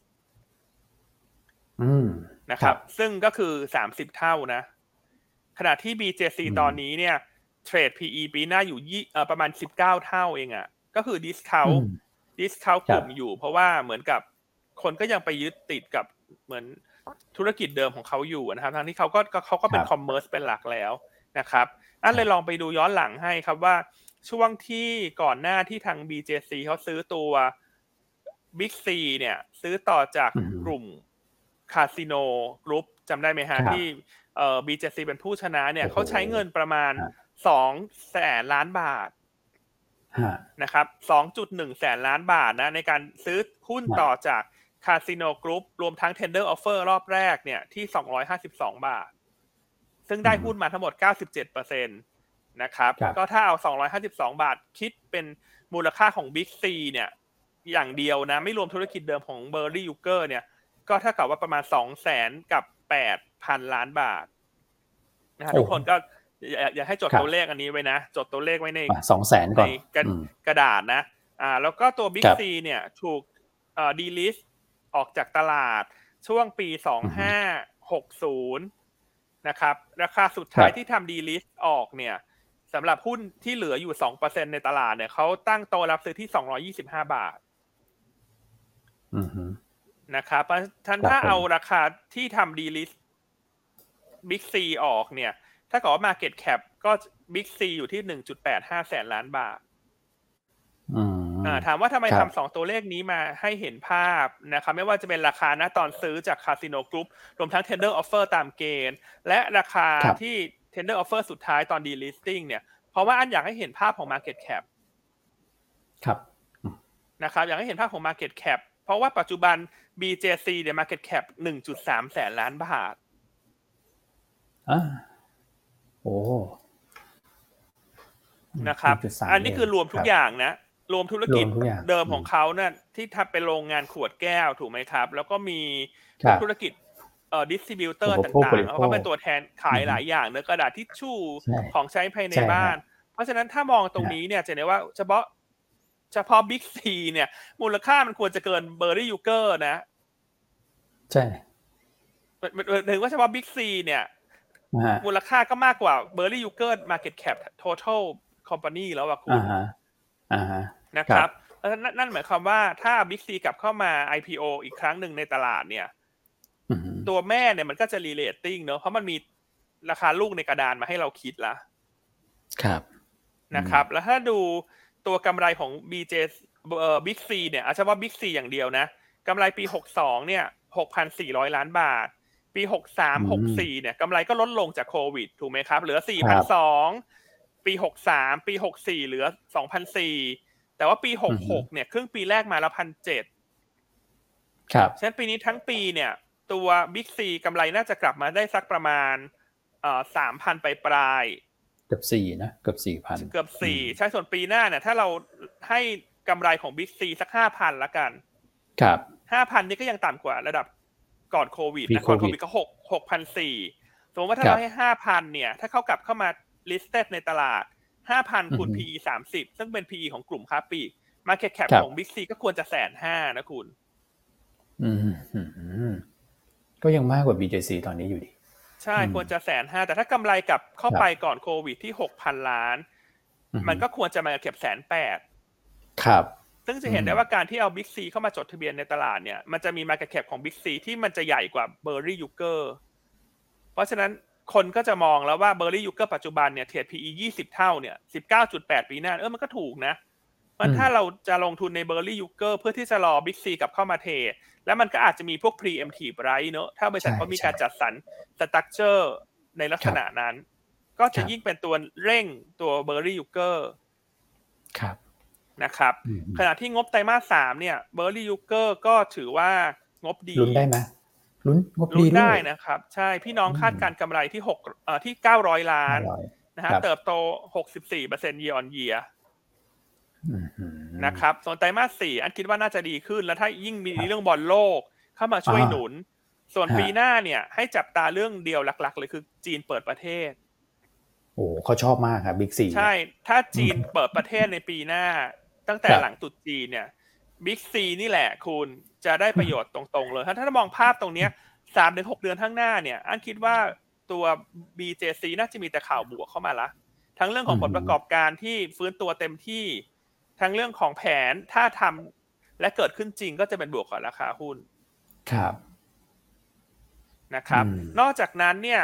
อืมนะครับ ซึ่งก็คือสามสิบเท่านะ ขณะที่ BJC ตอนนี้เนี่ย trade PE ปีหน้าอยู่ยี่เอ่อประมาณสิบเก้าเท่าเองอ่ะ ก็คือ discount discount กลุ่มอยู่ เพราะว่าเหมือนกับคนก็ยังไปยึดติดกับเหมือนธุรกิจเดิมของเขาอยู่นะครับ ทั้งที่เขาก็เขาก็เป็น commerce เป็นหลักแล้วนะครับอันเลยลองไปดูย้อนหลังให้ครับว่าช่วงที่ก่อนหน้าที่ทาง BJC เขาซื้อตัว Big C เนี่ย ซื้อต่อจากกลุ่ม Casino Group จำได้ไหมฮะที่เอ่อ BJC เป็นผู้ชนะเนี่ยเขาใช้เงินประมาณ สองแสนล้านบาทนะครับสองจุดหนึ่งแสนล้านบาทนะในการซื้อหุ้นต่อจาก Casino Group รวมทั้ง tender offer รอบแรกเนี่ยที่สองร้อยห้าสิบสองบาท ซึ่งได้หุ้นมาทั้งหมดเก้าสิบเจ็ดเปอร์เซ็นต์นะครับ ก็ถ้าเอาสองร้อยห้าสิบสองบาทคิดเป็นมูลค่าของ Big C เนี่ย อย่างเดียวนะ ไม่รวมธุรกิจเดิมของเบอร์ลี่ยุคเกอร์เนี่ย ก็เท่ากับว่าประมาณสองแสนกับแปดพันล้านบาทนะฮะทุกคนก็ อยากให้จดตัวเลขอันนี้ไว้นะ จดตัวเลขไว้ในสองแสนก่อนกระดาษนะ อ่า แล้วก็ตัว Big C เนี่ยถูกเอ่อ delist ออกจากตลาดช่วงปีสองห้าหกศูนย์นะครับ ราคาสุดท้ายที่ทำ delist ออกเนี่ยสำหรับหุ้นที่เหลืออยู่สองเปอร์เซ็นต์ในตลาดเนี่ยเขาตั้งโต๊ะรับซื้อที่สองร้อยยี่สิบห้าบาทนะครับเพราะฉะนั้นถ้าเอาราคาที่ทำ delist Big C ออกเนี่ย ถ้าเกิดว่า Market Cap ก็ Big C อยู่ที่หนึ่งจุดแปดห้าแสนล้านบาทอ่าถามว่าทำไมทำสองตัวเลขนี้มาให้เห็นภาพนะครับไม่ว่าจะเป็นราคาณตอนซื้อจาก Casino Group รวมทั้ง tender offer ตามเกณฑ์ และราคาที่ tender offer สุดท้ายตอน delisting เนี่ย เพราะว่าอันอยากให้เห็นภาพของ market cap ครับนะครับอยากให้เห็นภาพของ market cap เพราะว่าปัจจุบัน BJC เนี่ย market cap 1.3 แสนล้านบาทอ่า โอ้นะครับ อันนี้คือรวมทุกอย่างนะ รวมธุรกิจเดิมของเขาเนี่ยที่ทำเป็นโรงงานขวดแก้วถูกไหมครับ แล้วก็มีธุรกิจเอ่อ distributor ต่างๆเขาเป็นตัวแทนขายหลายอย่างเนื้อกระดาษทิชชู่ของใช้ภายในบ้าน เพราะฉะนั้นถ้ามองตรงนี้เนี่ยจะเห็นว่าเฉพาะเฉพาะ Big C เนี่ย มูลค่ามันควรจะเกินเบอร์ลี่ยุคเกอร์นะ ใช่ถึงว่าเฉพาะ Big C เนี่ย มูลค่าก็มากกว่าเบอร์รี่ยูเกอร์มาร์เก็ตแคปท total company แล้วอะคุณนะครับนั่นหมายความว่าถ้า Big C กลับเข้ามา IPO อีกครั้งหนึ่งในตลาดเนี่ยตัวแม่เนี่ยมันก็จะ re-rating เนอะเพราะมันมีราคาลูกในกระดานมาให้เราคิดละครับนะครับ แล้วถ้าดูตัวกำไรของ BJ เอ่อ Big C เนี่ยอาจจะว่า Big C อย่างเดียวนะกำไรปี62เนี่ย6,400ล้านบาท ปี63 64เนี่ยกำไรก็ลดลงจากโควิด ถูกไหมครับ เหลือ4,200ปี63ปี64เหลือ2,400แต่ว่าปี66เนี่ย ครึ่งปีแรกมาแล้ว1,700ครับฉะนั้นปีนี้ทั้งปีเนี่ย ตัว Big C กำไรน่าจะกลับมาได้สักประมาณเอ่อ3,000ไปปลายเกือบสี่นะเกือบสี่พันเกือบสี่ใช่ส่วนปีหน้าเนี่ย ถ้าเราให้กำไรของ Big C สักห้าพันละกัน ครับห้าพันนี่ก็ยังต่ำกว่าระดับ ก่อนโควิดนะก่อนโควิดก็หกหกพันสี่สมมติว่าถ้าเราให้ห้าพันเนี่ย ถ้าเขากลับเข้ามา listed ในตลาดห้าพันคูณ PE สามสิบซึ่งเป็น PE ของกลุ่มค้าปลีก market cap ของ Big C ก็ควรจะแสนห้านะคุณอืมก็ยังมากกว่า BJC ตอนนี้อยู่ดี ใช่ควรจะแสนห้าแต่ถ้ากำไรกลับเข้าไปก่อนโควิดที่หกพันล้านมันก็ควรจะมาเก็บแสนแปด ครับ ซึ่งจะเห็นได้ว่าการที่เอา Big C เข้ามาจดทะเบียนในตลาดเนี่ย มันจะมี Market Cap ของ Big C ที่มันจะใหญ่กว่า b e r r y y u g e r เพราะฉะนั้นคนก็จะมองแล้วว่า b e r r y y u g e r ปัจจุบันเนี่ยเทรด PE 20เท่าเนี่ย19.8ปีหน้าเออมันก็ถูกนะ มันถ้าเราจะลงทุนใน b e r r y y u g e r เพื่อที่จะรอ Big C กลับเข้ามาเทรดแล้วมันก็อาจจะมีพวก preemptive right เนอะถ้าบริษัทเขามีการจัดสรร structure ในลักษณะนั้น ก็จะยิ่งเป็นตัวเร่งตัว b e r r y y u g e r ครับ นะครับขณะที่งบไตรมาสสามเนี่ยเบอร์รี่ยูเกอร์ก็ถือว่างบดีลุ้นได้ไหมลุ้นงบดีลุ้นได้นะครับ ใช่พี่น้องคาดการกำไรที่หกเอ่อที่เก้าร้อยล้านนะฮะเติบโตหกสิบสี่เปอร์เซ็นต์ year on year นะครับส่วนไตรมาสสี่อันคิดว่าน่าจะดีขึ้นแล้วถ้ายิ่งมีเรื่องบอลโลกเข้ามาช่วยหนุน ส่วนปีหน้าเนี่ย ให้จับตาเรื่องเดียวหลัก ๆ เลยคือจีนเปิดประเทศโอ้เขาชอบมากครับบิ๊กซีใช่ ถ้าจีนเปิดประเทศในปีหน้า ตั้งแต่หลังตุดจีนเนี่ยบิ๊กซีนี่แหละคุณจะได้ประโยชน์ตรงๆเลย ถ้าถ้ามองภาพตรงเนี้ยสามเดือนหกเดือนข้างหน้าเนี่ยอันคิดว่าตัว BJC น่าจะมีแต่ข่าวบวกเข้ามาละ ทั้งเรื่องของผลประกอบการที่ฟื้นตัวเต็มที่ ทั้งเรื่องของแผนถ้าทำและเกิดขึ้นจริงก็จะเป็นบวกกับราคาหุ้น ครับนะครับ นอกจากนั้นเนี่ย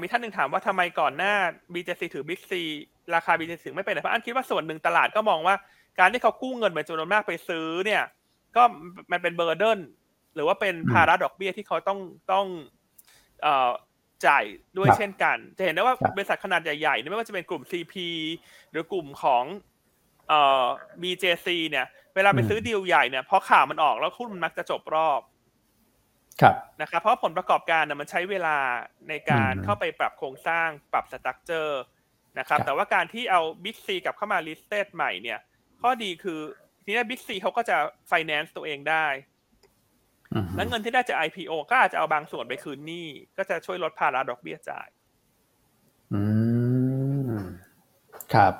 มีท่านหนึ่งถามว่าทำไมก่อนหน้า BJC ถือ Big C ราคา BJC ถึงไม่เป็นเพราะอันคิดว่าส่วนหนึ่งตลาดก็มองว่า การที่เขากู้เงินเป็นจำนวนมากไปซื้อเนี่ย ก็มันเป็นเบอร์เดนหรือว่าเป็นภาระดอกเบี้ยที่เขาต้องต้องเอ่อจ่ายด้วยเช่นกัน จะเห็นได้ว่าบริษัทขนาดใหญ่ๆไม่ว่าจะเป็นกลุ่ม CP หรือกลุ่มของเอ่อ BJC เนี่ย เวลาไปซื้อดีลใหญ่เนี่ยพอข่าวมันออกแล้วหุ้นมันมักจะจบรอบครับนะครับเพราะผลประกอบการน่ะมันใช้เวลาในการเข้าไปปรับโครงสร้างปรับ structure นะครับ แต่ว่าการที่เอา Big C กลับเข้ามา listed ใหม่เนี่ย ข้อดีคือทีนี้ Big C เขาก็จะไฟแนนซ์ตัวเองได้ แล้วเงินที่ได้จาก IPO ก็อาจจะเอาบางส่วนไปคืนหนี้ ก็จะช่วยลดภาระดอกเบี้ยจ่าย อืม ครับ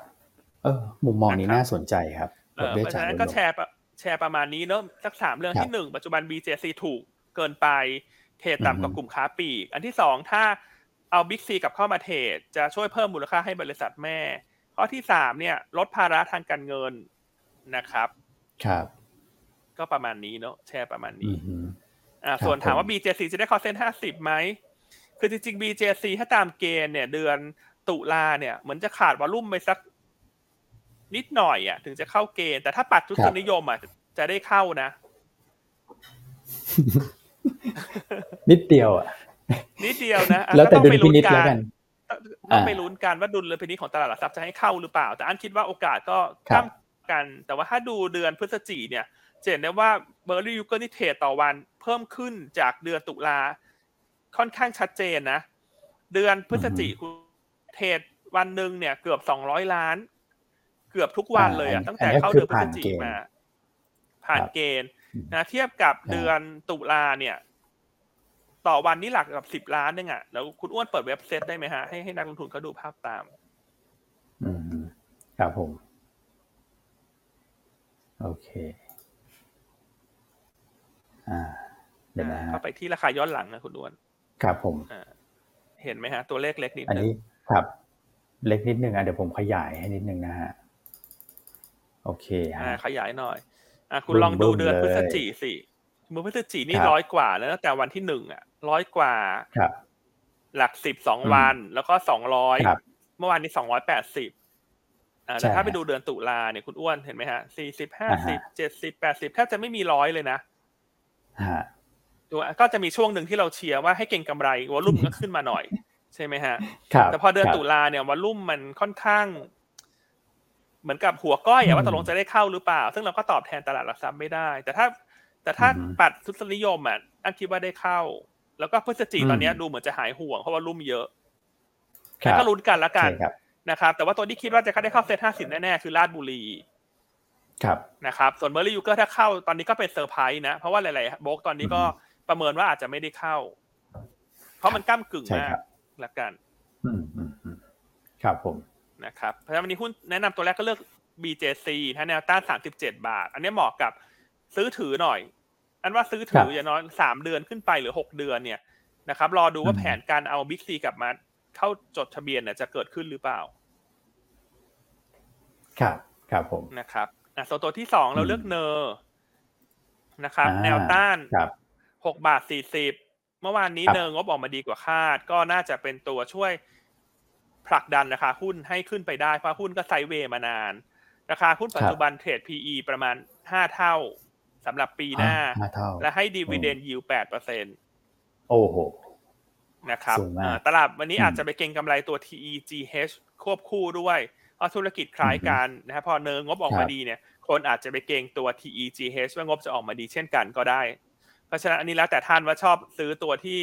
เออ มุมมองนี้น่าสนใจครับเออเพราะฉะนั้นก็แชร์แชร์ประมาณนี้เนอะสักสามเรื่องที่หนึ่งปัจจุบัน BJC ถูกเกินไป เทรดต่ำกว่ากลุ่มค้าปลีก อันที่สองถ้าเอาบิ๊กซีกลับเข้ามาเทรดจะช่วยเพิ่มมูลค่าให้บริษัทแม่ ข้อที่สามเนี่ย ลดภาระทางการเงิน นะครับ ครับ ก็ประมาณนี้เนอะแชร์ประมาณนี้อืมอ่าส่วนถามว่า BJC จะได้คอเซ็นห้าสิบไหมคือจริงๆ BJC ถ้าตามเกณฑ์เนี่ย เดือนตุลาเนี่ยเหมือนจะขาดวอลลุ่มไปสักนิดหน่อยอะ ถึงจะเข้าเกณฑ์แต่ถ้าปัดทศนิยมอะจะได้เข้านะ นิดเดียวอะนิดเดียวนะแล้วแต่ดุลพินิจแล้วกันต้องไปลุ้นกันว่าดุลพินิจของตลาดหลักทรัพย์จะให้เข้าหรือเปล่า แต่อันคิดว่าโอกาสก็ข้าม กัน แต่ว่าถ้าดูเดือนพฤศจิเนี่ยจะเห็นได้ว่าเบอร์ลี่ยุคเกอร์นี่ trade ต่อวันเพิ่มขึ้นจากเดือนตุลาค่อนข้างชัดเจนนะ เดือนพฤศจิคุณเทรดวันหนึ่งเนี่ยเกือบสองร้อยล้าน เกือบทุกวันเลยอะตั้งแต่เข้าเดือนพฤศจิมา ผ่านเกณฑ์นะเทียบกับเดือนตุลาเนี่ย ต่อวันนี้หลักกับสิบล้านนึงอะแล้วคุณอ้วนเปิดเว็บเซตได้ไหมฮะให้ให้นักลงทุนเขาดูภาพตาม อืมครับผม โอเค อ่า เดี๋ยวนะฮะเข้าไปที่ราคาย้อนหลังนะคุณอ้วน ครับผมเห็นไหมฮะ ตัวเลขเล็กนิดอันนึงนี้ครับ เล็กนิดนึงอะเดี๋ยวผมขยายให้นิดนึงนะฮะ โอเคอ่าฮะขยายหน่อย อ่าคุณลองดูเดือนพฤศจิสิเมื่อพฤศจินี่ร้อยกว่าแล้วตั้งแต่วันที่หนึ่งอะร้อยกว่า ครับ หลักสิบสองวัน แล้วก็สองร้อยครับเมื่อวานนี้สองร้อยแปดสิบอ่าใช่ แต่ถ้าไปฮะดูเดือนตุลาเนี่ยคุณอ้วนเห็นไหมฮะสี่สิบห้าอ่าสิบฮะเจ็ดสิบแปดสิบแทบจะไม่มีร้อยเลยนะฮะตัวก็จะมีช่วงหนึ่งที่เราเชียร์ว่าให้เก่งกำไรวอลลุ่มก็ขึ้นมาหน่อย ใช่ไหมฮะครับแต่พอเดือนครับตุลาเนี่ยวอลลุ่มมันค่อนข้าง เหมือนกับหัวก้อยอือะมว่าตกลงจะได้เข้าหรือเปล่า ซึ่งเราก็ตอบแทนตลาดหลักทรัพย์ไม่ได้ แต่ถ้า แต่ถ้าอือฮึปัดทุนนิยมอะอันคิดว่าได้เข้า แล้วก็พฤศจิอืมตอนเนี้ยดูเหมือนจะหายห่วงเพราะว่าลุ่มเยอะครัแล้วบก็ลุ้นกันละกันใช่ครับ นะครับแต่ว่าตัวที่คิดว่าจะได้เข้าเซ็ตห้าสิบแน่ๆคือลาดบุรีครับนะครับส่วนเบอร์ลี่ยุคเกอร์ถ้าเข้าตอนนี้ก็เป็นเซอร์ไพรส์นะ เพราะว่าหลายๆโบรกตอนนี้ก็อือฮึประเมินว่าอาจจะไม่ได้เข้า เพราะมันก้ากึ่งใช่มะครับละกันอืมอืมอืมครับผมนะครับเพราะฉะนั้นวันนี้หุ้นแนะนำตัวแรกก็เลือก BJC ถ้าแนวต้าน37บาท อันนี้เหมาะกับซื้อถือหน่อย อันว่าซื้อถืครับอย่างน้อยสามเดือนขึ้นไปหรือหกเดือนเนี่ยนะครับรอดูว่าอืมแผนการเอา Big C กลับมา เข้าจดทะเบียนเนี่ยจะเกิดขึ้นหรือเปล่า ครับ ครับผม นะครับอะส่วนตัวที่สองเราอืมเลือก NER นะครับอ่าแนวต้านครับหกบาทสี่สิบเมื่อวานนี้ครับ NER งบออกมาดีกว่าคาด ก็น่าจะเป็นตัวช่วยผลักดันราคาหุ้นให้ขึ้นไปได้ เพราะหุ้นก็ sideway มานาน ราคาหุ้นปัจจุบัน trade PE ประมาณห้าเท่าสำหรับปีหน้าห้าเท่าและให้ดีเวเดนยิวแปดเปอร์เซ็นต์โอ้โห นะครับสูงมากอ่าตลาดวันนี้อืมอาจจะไปเก็งกำไรตัว TEGH ควบคู่ด้วยเพราะธุรกิจคล้ายกันนะครับพอ NER งบออกมาครับดีเนี่ย คนอาจจะไปเก็งตัว TEGH ว่างบจะออกมาดีเช่นกันก็ได้ เพราะฉะนั้นอันนี้แล้วแต่ท่านว่าชอบซื้อตัวที่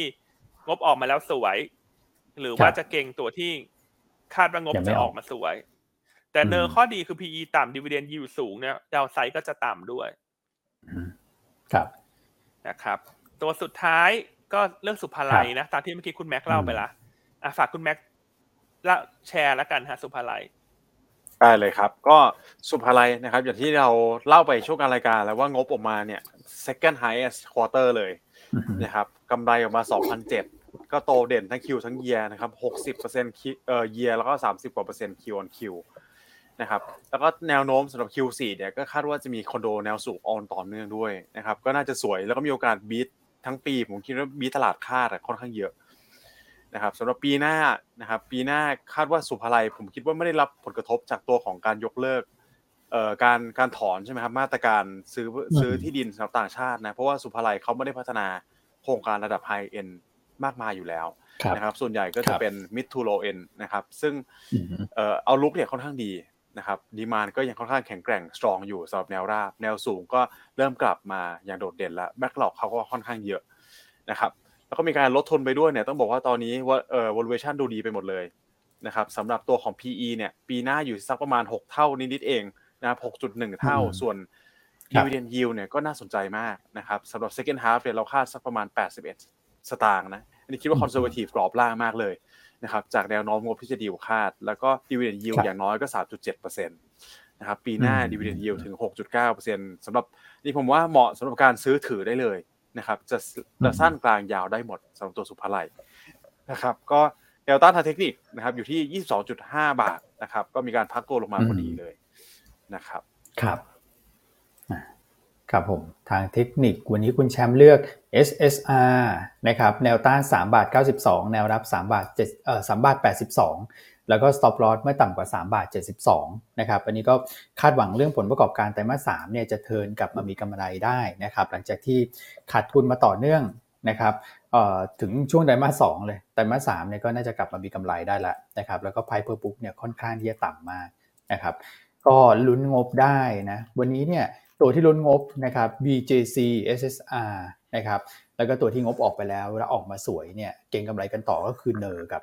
งบออกมาแล้วสวย หรือว่าจะเก็งตัวที่คาดว่างบยังไม่จะออออกกมาสวย แต่ NER อืมข้อดีคือ PE ต่ำ dividend yield สูงเนี่ย downside ก็จะต่ำด้วยอืมครับนะครับ ตัวสุดท้าย ก็เรื่องสุภาลัยนะ ตามที่เมื่อกี้คุณแม็กเล่าไปละอะฝากคุณแม็กเล่าแชร์แล้วกันฮะสุภาลัยได้เลยครับ ก็สุภาลัยนะครับ อย่างที่เราเล่าไปช่วงการรายการแล้วว่างบออกมาเนี่ย second highest quarter เลยนะครับกำไรออกมา 2,007 ก็โตเด่นทั้ง Q ทั้ง year นะครับ 60%เอ่อเยียแล้วก็ 30 กว่าเปอร์เซ็นต์ Q on Q นะครับแล้วก็แนวโน้มสำหรับ Q4 เนี่ยก็คาดว่าจะมีคอนโดแนวสูงโอนต่อเนื่องด้วยนะครับก็น่าจะสวยแล้วก็มีโอกาส beat ทั้งปี ผมคิดว่าบีทตลาดคาดค่อนข้างเยอะนะครับสำหรับปีหน้านะครับปีหน้าคาดว่าสุภาลัย ผมคิดว่าไม่ได้รับผลกระทบจากตัวของการยกเลิกเอ่อการการถอนใช่ไหมครับมาตรการซื้อซื้อที่ดินสำหรับต่างชาตินะเพราะว่าสุภาลัยเขาไม่ได้พัฒนาโครงการระดับไฮเอ็นมากมายอยู่แล้วนะครับส่วนใหญ่ก็จะเป็น mid to low end นะครับซึ่งเอ่อเอาลุกเนี่ยค่อนข้างดี นะครับดีมานก็ยังค่อนข้างแข็งแกร่งสตรองอยู่สำหรับแนวราบ แนวสูงก็เริ่มกลับมาอย่างโดดเด่นแล้วแบ็กหลอกเขาก็ค่อนข้างเยอะนะครับแล้วก็มีการลดทุนไปด้วยเนี่ยต้องบอกว่าตอนนี้ว่าเอ่อ valuation ดูดีไปหมดเลยนะครับสำหรับตัวของ PE เนี่ยปีหน้าอยู่สักประมาณ 6 เท่านิดๆเองนะครับ6.1 เท่าส่วน dividend yield เนี่ยก็น่าสนใจมากนะครับสำหรับ second half เนี่ยเราคาดสักประมาณ 81 สตางค์นะอันนี้คิดว่า conservative กรอบล่างมากเลย นะครับจากแนวโน้มงบที่จะดีกว่าคาด แล้วก็ดีเวเดนยิวอย่างน้อยก็ 3.7%นะครับปีหน้าดีเวเดนยิวถึง 6.9%สำหรับนี่ผมว่าเหมาะสำหรับการซื้อถือได้เลยนะครับจะจะสั้นกลางยาวได้หมดสำหรับตัวสุภาลัยนะครับก็เดลต้าทางเทคนิคนะครับอยู่ที่ 22.5 บาทนะครับก็มีการพักตัวลงมาพอดีเลยนะครับครับ ครับผมทางเทคนิควันนี้คุณแชมป์เลือก SSR นะครับแนวต้าน 3 บาท 92 แนวรับ 3 บาท7เอ่อ3บาท 82 แล้วก็ stop loss ไม่ต่ำกว่า 3 บาท 72 นะครับอันนี้ก็คาดหวังเรื่องผลประกอบการไตรมาส3เนี่ยจะ turn กลับมามีกำไรได้นะครับหลังจากที่ขาดทุนมาต่อเนื่องนะครับถึงช่วงไตรมาส2เลย ไตรมาส3เนี่ยก็น่าจะกลับมามีกำไรได้แล้วนะครับแล้วก็ price per book เนี่ยค่อนข้างที่จะต่ำมากนะครับก็ลุ้นงบได้นะวันนี้เนี่ย ตัวที่ลุ้นงบนะครับ BJC SSR นะครับแล้วก็ตัวที่งบออกไปแล้วแล้วออกมาสวยเนี่ยเก็งกำไรกันต่อก็คือ NER กับ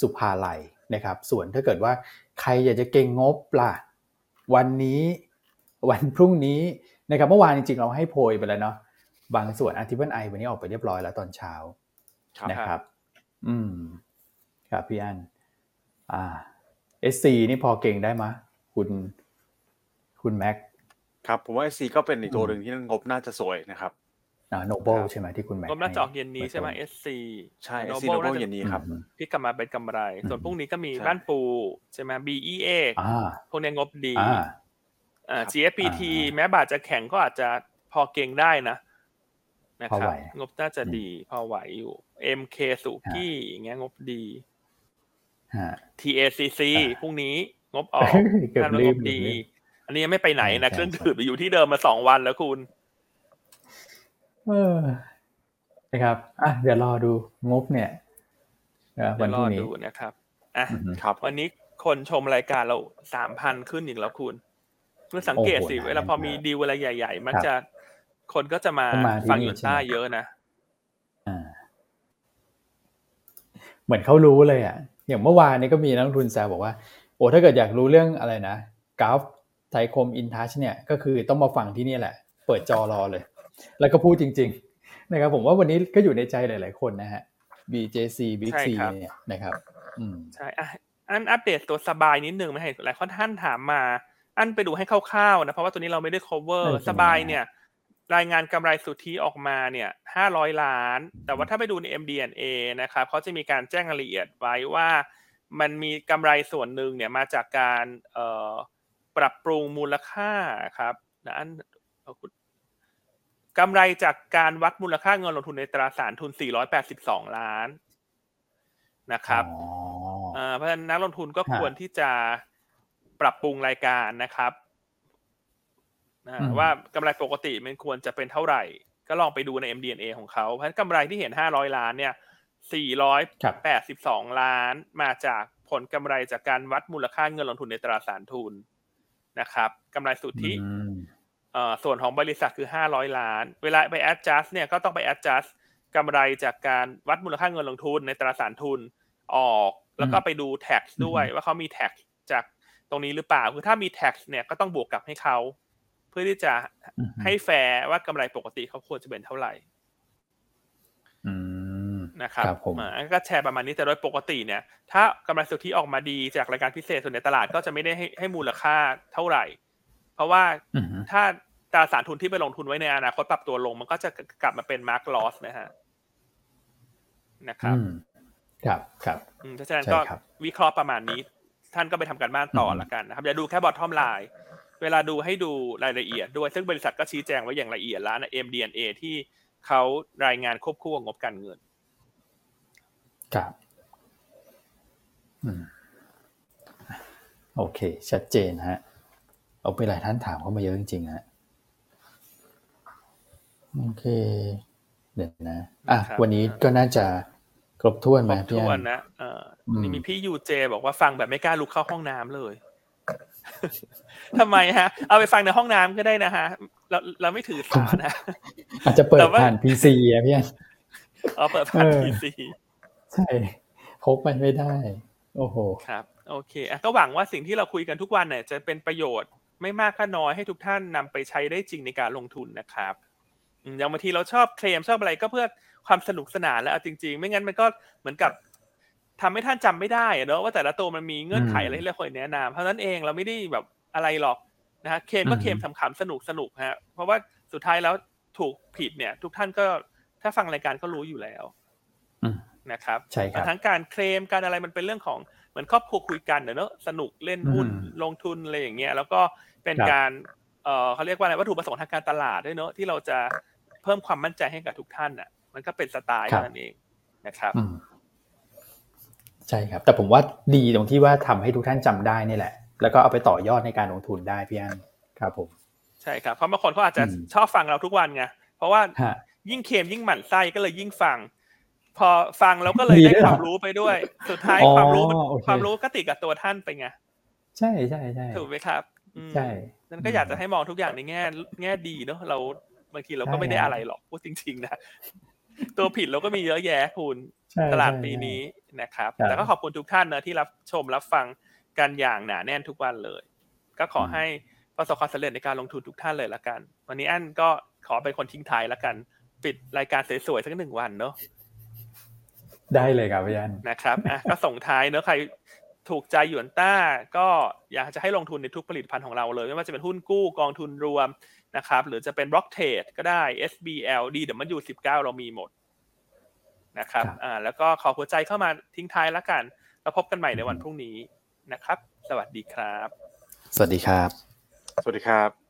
สุภาไลนะครับส่วนถ้าเกิดว่าใครอยากจะเก่งงบล่ะวันนี้วันพรุ่งนี้นะครับเมื่อวานจริงๆเราให้โพยไปแล้วเนาะบางส่วนอาร์ติเบิลไอวันนี้ออกไปเรียบร้อยแล้วตอนเช้านะครับ อืมครับพี่อันอ่า SC นี่พอเก่งได้ไหมคุณคุณแม็ก ครับ ผมว่าซีก็เป็นอีกตัวหนึ่งที่งบน่าจะสวยนะครับอ่าโนเบลใช่ไหมที่คุณแม็กงบน่าจะออกเย็นนี้ใช่ไหม SC ใช่ SC Noble เย็นนี้ครับพี่กลับมาเป็นกำไร ส่วนพรุ่งนี้ก็มีบ้านปูใช่ไหมบีเอเอพวกนี้งบดีอ่า GFPT แม้บาทจะแข็งก็อาจจะพอเก็งได้นะนะครับงบน่าจะดีพอไหวอยู่ MK สุกี้อย่างเงี้ยงบดี TACC พรุ่งนี้งบออกการงบดี อันนี้ยังไม่ไปไหนนะเครื่องดื่มอยู่ที่เดิมมาสองวันแล้วคุณเออนะครับอะเดี๋ยวรอดูงบเนี่ยวันพรุ่งนี้นะครับอะครับวันนี้คนชมรายการเราสามพันขึ้นอีกแล้วคุณเมื่อสังเกตสิเวลาพอมีดีลอะไรใหญ่ ๆ มันจะคนก็จะมาฟังอยู่ใต้เยอะนะอ่าเหมือนเขารู้เลยอะ อย่างเมื่อวานนี้ก็มีนักทุนแซวบอกว่า โอ้ถ้าเกิดอยากรู้เรื่องอะไรนะกราฟ ไทยคมอินทัชเนี่ยก็คือต้องมาฟังที่นี่แหละ เปิดจอรอเลย แล้วก็พูดจริง ๆ นะครับ ผมว่าวันนี้ก็อยู่ในใจหลาย ๆ คนนะฮะ BJC Big C เนี่ยนะครับใช่อะอันอัปเดตตัวสบายนิดนึงไม่ให้หลายคนท่านถามมา อันไปดูให้คร่าวๆนะ เพราะว่าตัวนี้เราไม่ได้ cover สบายเนี่ย รายงานกำไรสุทธิออกมาเนี่ยห้าร้อยล้าน แต่ว่าถ้าไปดูใน MD&A นะครับเขาจะมีการแจ้งรายละเอียดไว้ว่า มันมีกำไรส่วนหนึ่งเนี่ยมาจากการเอ่อ ปรับปรุงมูลค่าครับนะอันกำไรจากการวัดมูลค่าเงินลงทุนในตราสารทุน 482 ล้านนะครับเพราะฉะนั้นนักลงทุนก็ควรที่จะปรับปรุงรายการนะครับว่ากำไรปกติมันควรจะเป็นเท่าไหร่ ก็ลองไปดูใน MD&A ของเขา เพราะฉะนั้นกำไรที่เห็น 500 ล้านเนี่ย 482 ล้านมาจากผลกำไรจากการวัดมูลค่าเงินลงทุนในตราสารทุน นะครับกำไรสุทธิส่วนของบริษัทคือ 500 ล้าน เวลาไป adjust เนี่ยก็ต้องไป adjust กำไรจากการวัดมูลค่าเงินลงทุนในตราสารทุนออก แล้วก็ไปดู tax ด้วยว่าเขามี tax จากตรงนี้หรือเปล่า คือถ้ามี tax เนี่ยก็ต้องบวกกลับให้เขาเพื่อที่จะให้แฟร์ว่ากำไรปกติเขาควรจะเป็นเท่าไหร่ อืม นะครับครับผมอ่าก็แชร์ประมาณนี้แต่โดยปกติเนี่ย ถ้ากำไรสุทธิออกมาดีจากรายการพิเศษส่วนในตลาดก็จะไม่ได้ให้ให้มูลค่าเท่าไหร่ เพราะว่าอืมถ้าตราสารทุนที่ไปลงทุนไว้ในอนาคตปรับตัวลง มันก็จะกลับมาเป็นมาร์กลอสนะฮะนะครับอืมครับครับอืมเพราะฉะนั้นใช่ก็ครับวิเคราะห์ประมาณนี้ ท่านก็ไปทำการบ้านต่ออืมละกันนะครับอย่าดูแค่บอททอมไลน์เวลาดูให้ดูรายละเอียดด้วย ซึ่งบริษัทก็ชี้แจงไว้อย่างละเอียดแล้วนะ MD&A ที่เขารายงานควบคู่กับงบการเงิน ครับอืมโอเค ชัดเจนฮะ เอาไปหลายท่านถามเข้ามาเยอะจริงๆฮะ โอเค เดี๋ยวนะ อะครับวันนี้ก็น่าจะครบถ้วนไหมครบพี่ถ้วอันนนะเอออมนี่มีพี่ยูเจบอกว่าฟังแบบไม่กล้าลุกเข้าห้องน้ำเลยทำไมฮะ เอาไปฟังในห้องน้ำก็ได้นะฮะ เราเราไม่ถือสานะอาจจะเปิดแต่ว่าผ่านพีซีอะพี่อันเอาเปิดผ่านเออพีซี ใช่ พกมันไม่ได้ โอ้โห ครับ โอเคอะก็หวังว่าสิ่งที่เราคุยกันทุกวันเนี่ยจะเป็นประโยชน์ไม่มากก็น้อยให้ทุกท่านนำไปใช้ได้จริงในการลงทุนนะครับอืมอย่างบางทีเราชอบเคลมชอบอะไรก็เพื่อความสนุกสนานแล้วเอาจริง ๆ ไม่งั้นมันก็เหมือนกับทำให้ท่านจำไม่ได้อะเนอะว่าแต่ละตัวมันมีเงื่อนไขอะไรที่เราควรแนะนำเพราะฉะนั้นเองเราไม่ได้แบบอะไรหรอกนะฮะเคลมก็อืมเคลมขำๆสนุกสนุกๆฮะเพราะว่าสุดท้ายแล้วถูกผิดเนี่ย ทุกท่านก็ถ้าฟังรายการก็รู้อยู่แล้วอืม นะครับใช่ครับทั้งการเคลมการอะไรมันเป็นเรื่องของเหมือนครอบครัวคุยกันเนอะสนุกเล่นหุ้นอืมลงทุนอะไรอย่างเงี้ยแล้วก็เป็นครับการเอ่อเขาเรียกว่าอะไรวัตถุประสงค์ทางการตลาดด้วยเนอะที่เราจะเพิ่มความมั่นใจให้กับทุกท่านอะ มันก็เป็นสไตล์ครับเท่านั้นเองนะครับอืมใช่ครับ แต่ผมว่าดีตรงที่ว่าทำให้ทุกท่านจำได้นี่แหละ แล้วก็เอาไปต่อยอดในการลงทุนได้พี่อันครับผม ใช่ครับเพราะบางคนเขาอาจจะอืมชอบฟังเราทุกวันไงเพราะว่าฮะยิ่งเคลมยิ่งหมั่นไส้ก็เลยยิ่งฟัง พอฟังแล้วก็เลยดีได้ด้วยคเหรอวามรู้ไปด้วย สุดท้ายอ๋อความรู้มันโอเคความรู้ก็ติดกับตัวท่านไปไงใช่ใช่ใช่ถูกไหมครับอืมใช่นั้นก็อยากจะให้มองทุกอย่างในแง่ แง่ดีเนอะเราบางทีเราก็ไม่ได้ใช่ฮะอะไรหรอกพูดจริง ๆ นะตัวผิดเราก็มีเยอะแยะคุณใช่ตลาดใช่ปีนี้นะครับครับแต่ก็ขอบคุณทุกท่านนะที่รับชมรับฟังกันอย่างหนาแน่นทุกวันเลย ก็ขอให้ประสบความสำเร็จในการลงทุนทุกท่านเลยละกัน วันนี้อันก็ขอเป็นคนทิ้งท้ายละกัน ปิดรายการสวยๆสักหนึ่งวันเนอะ ได้เลยครับพี่อันนะครับอะก็ส่งท้ายเนอะใครถูกใจหยวนต้าก็อยากจะให้ลงทุนในทุกผลิตภัณฑ์ของเราเลย ไม่ว่าจะเป็นหุ้นกู้กองทุนรวมนะครับ หรือจะเป็นบล็อกเทรดก็ได้ SBL D เดี๋ยวมันอยู่19เรามีหมดนะครับครับอ่าแล้วก็ขอหัวใจเข้ามาทิ้งท้ายแล้วกัน แล้วพบกันใหม่ในวันพรุ่งนี้นะครับ สวัสดีครับ สวัสดีครับ สวัสดีครับ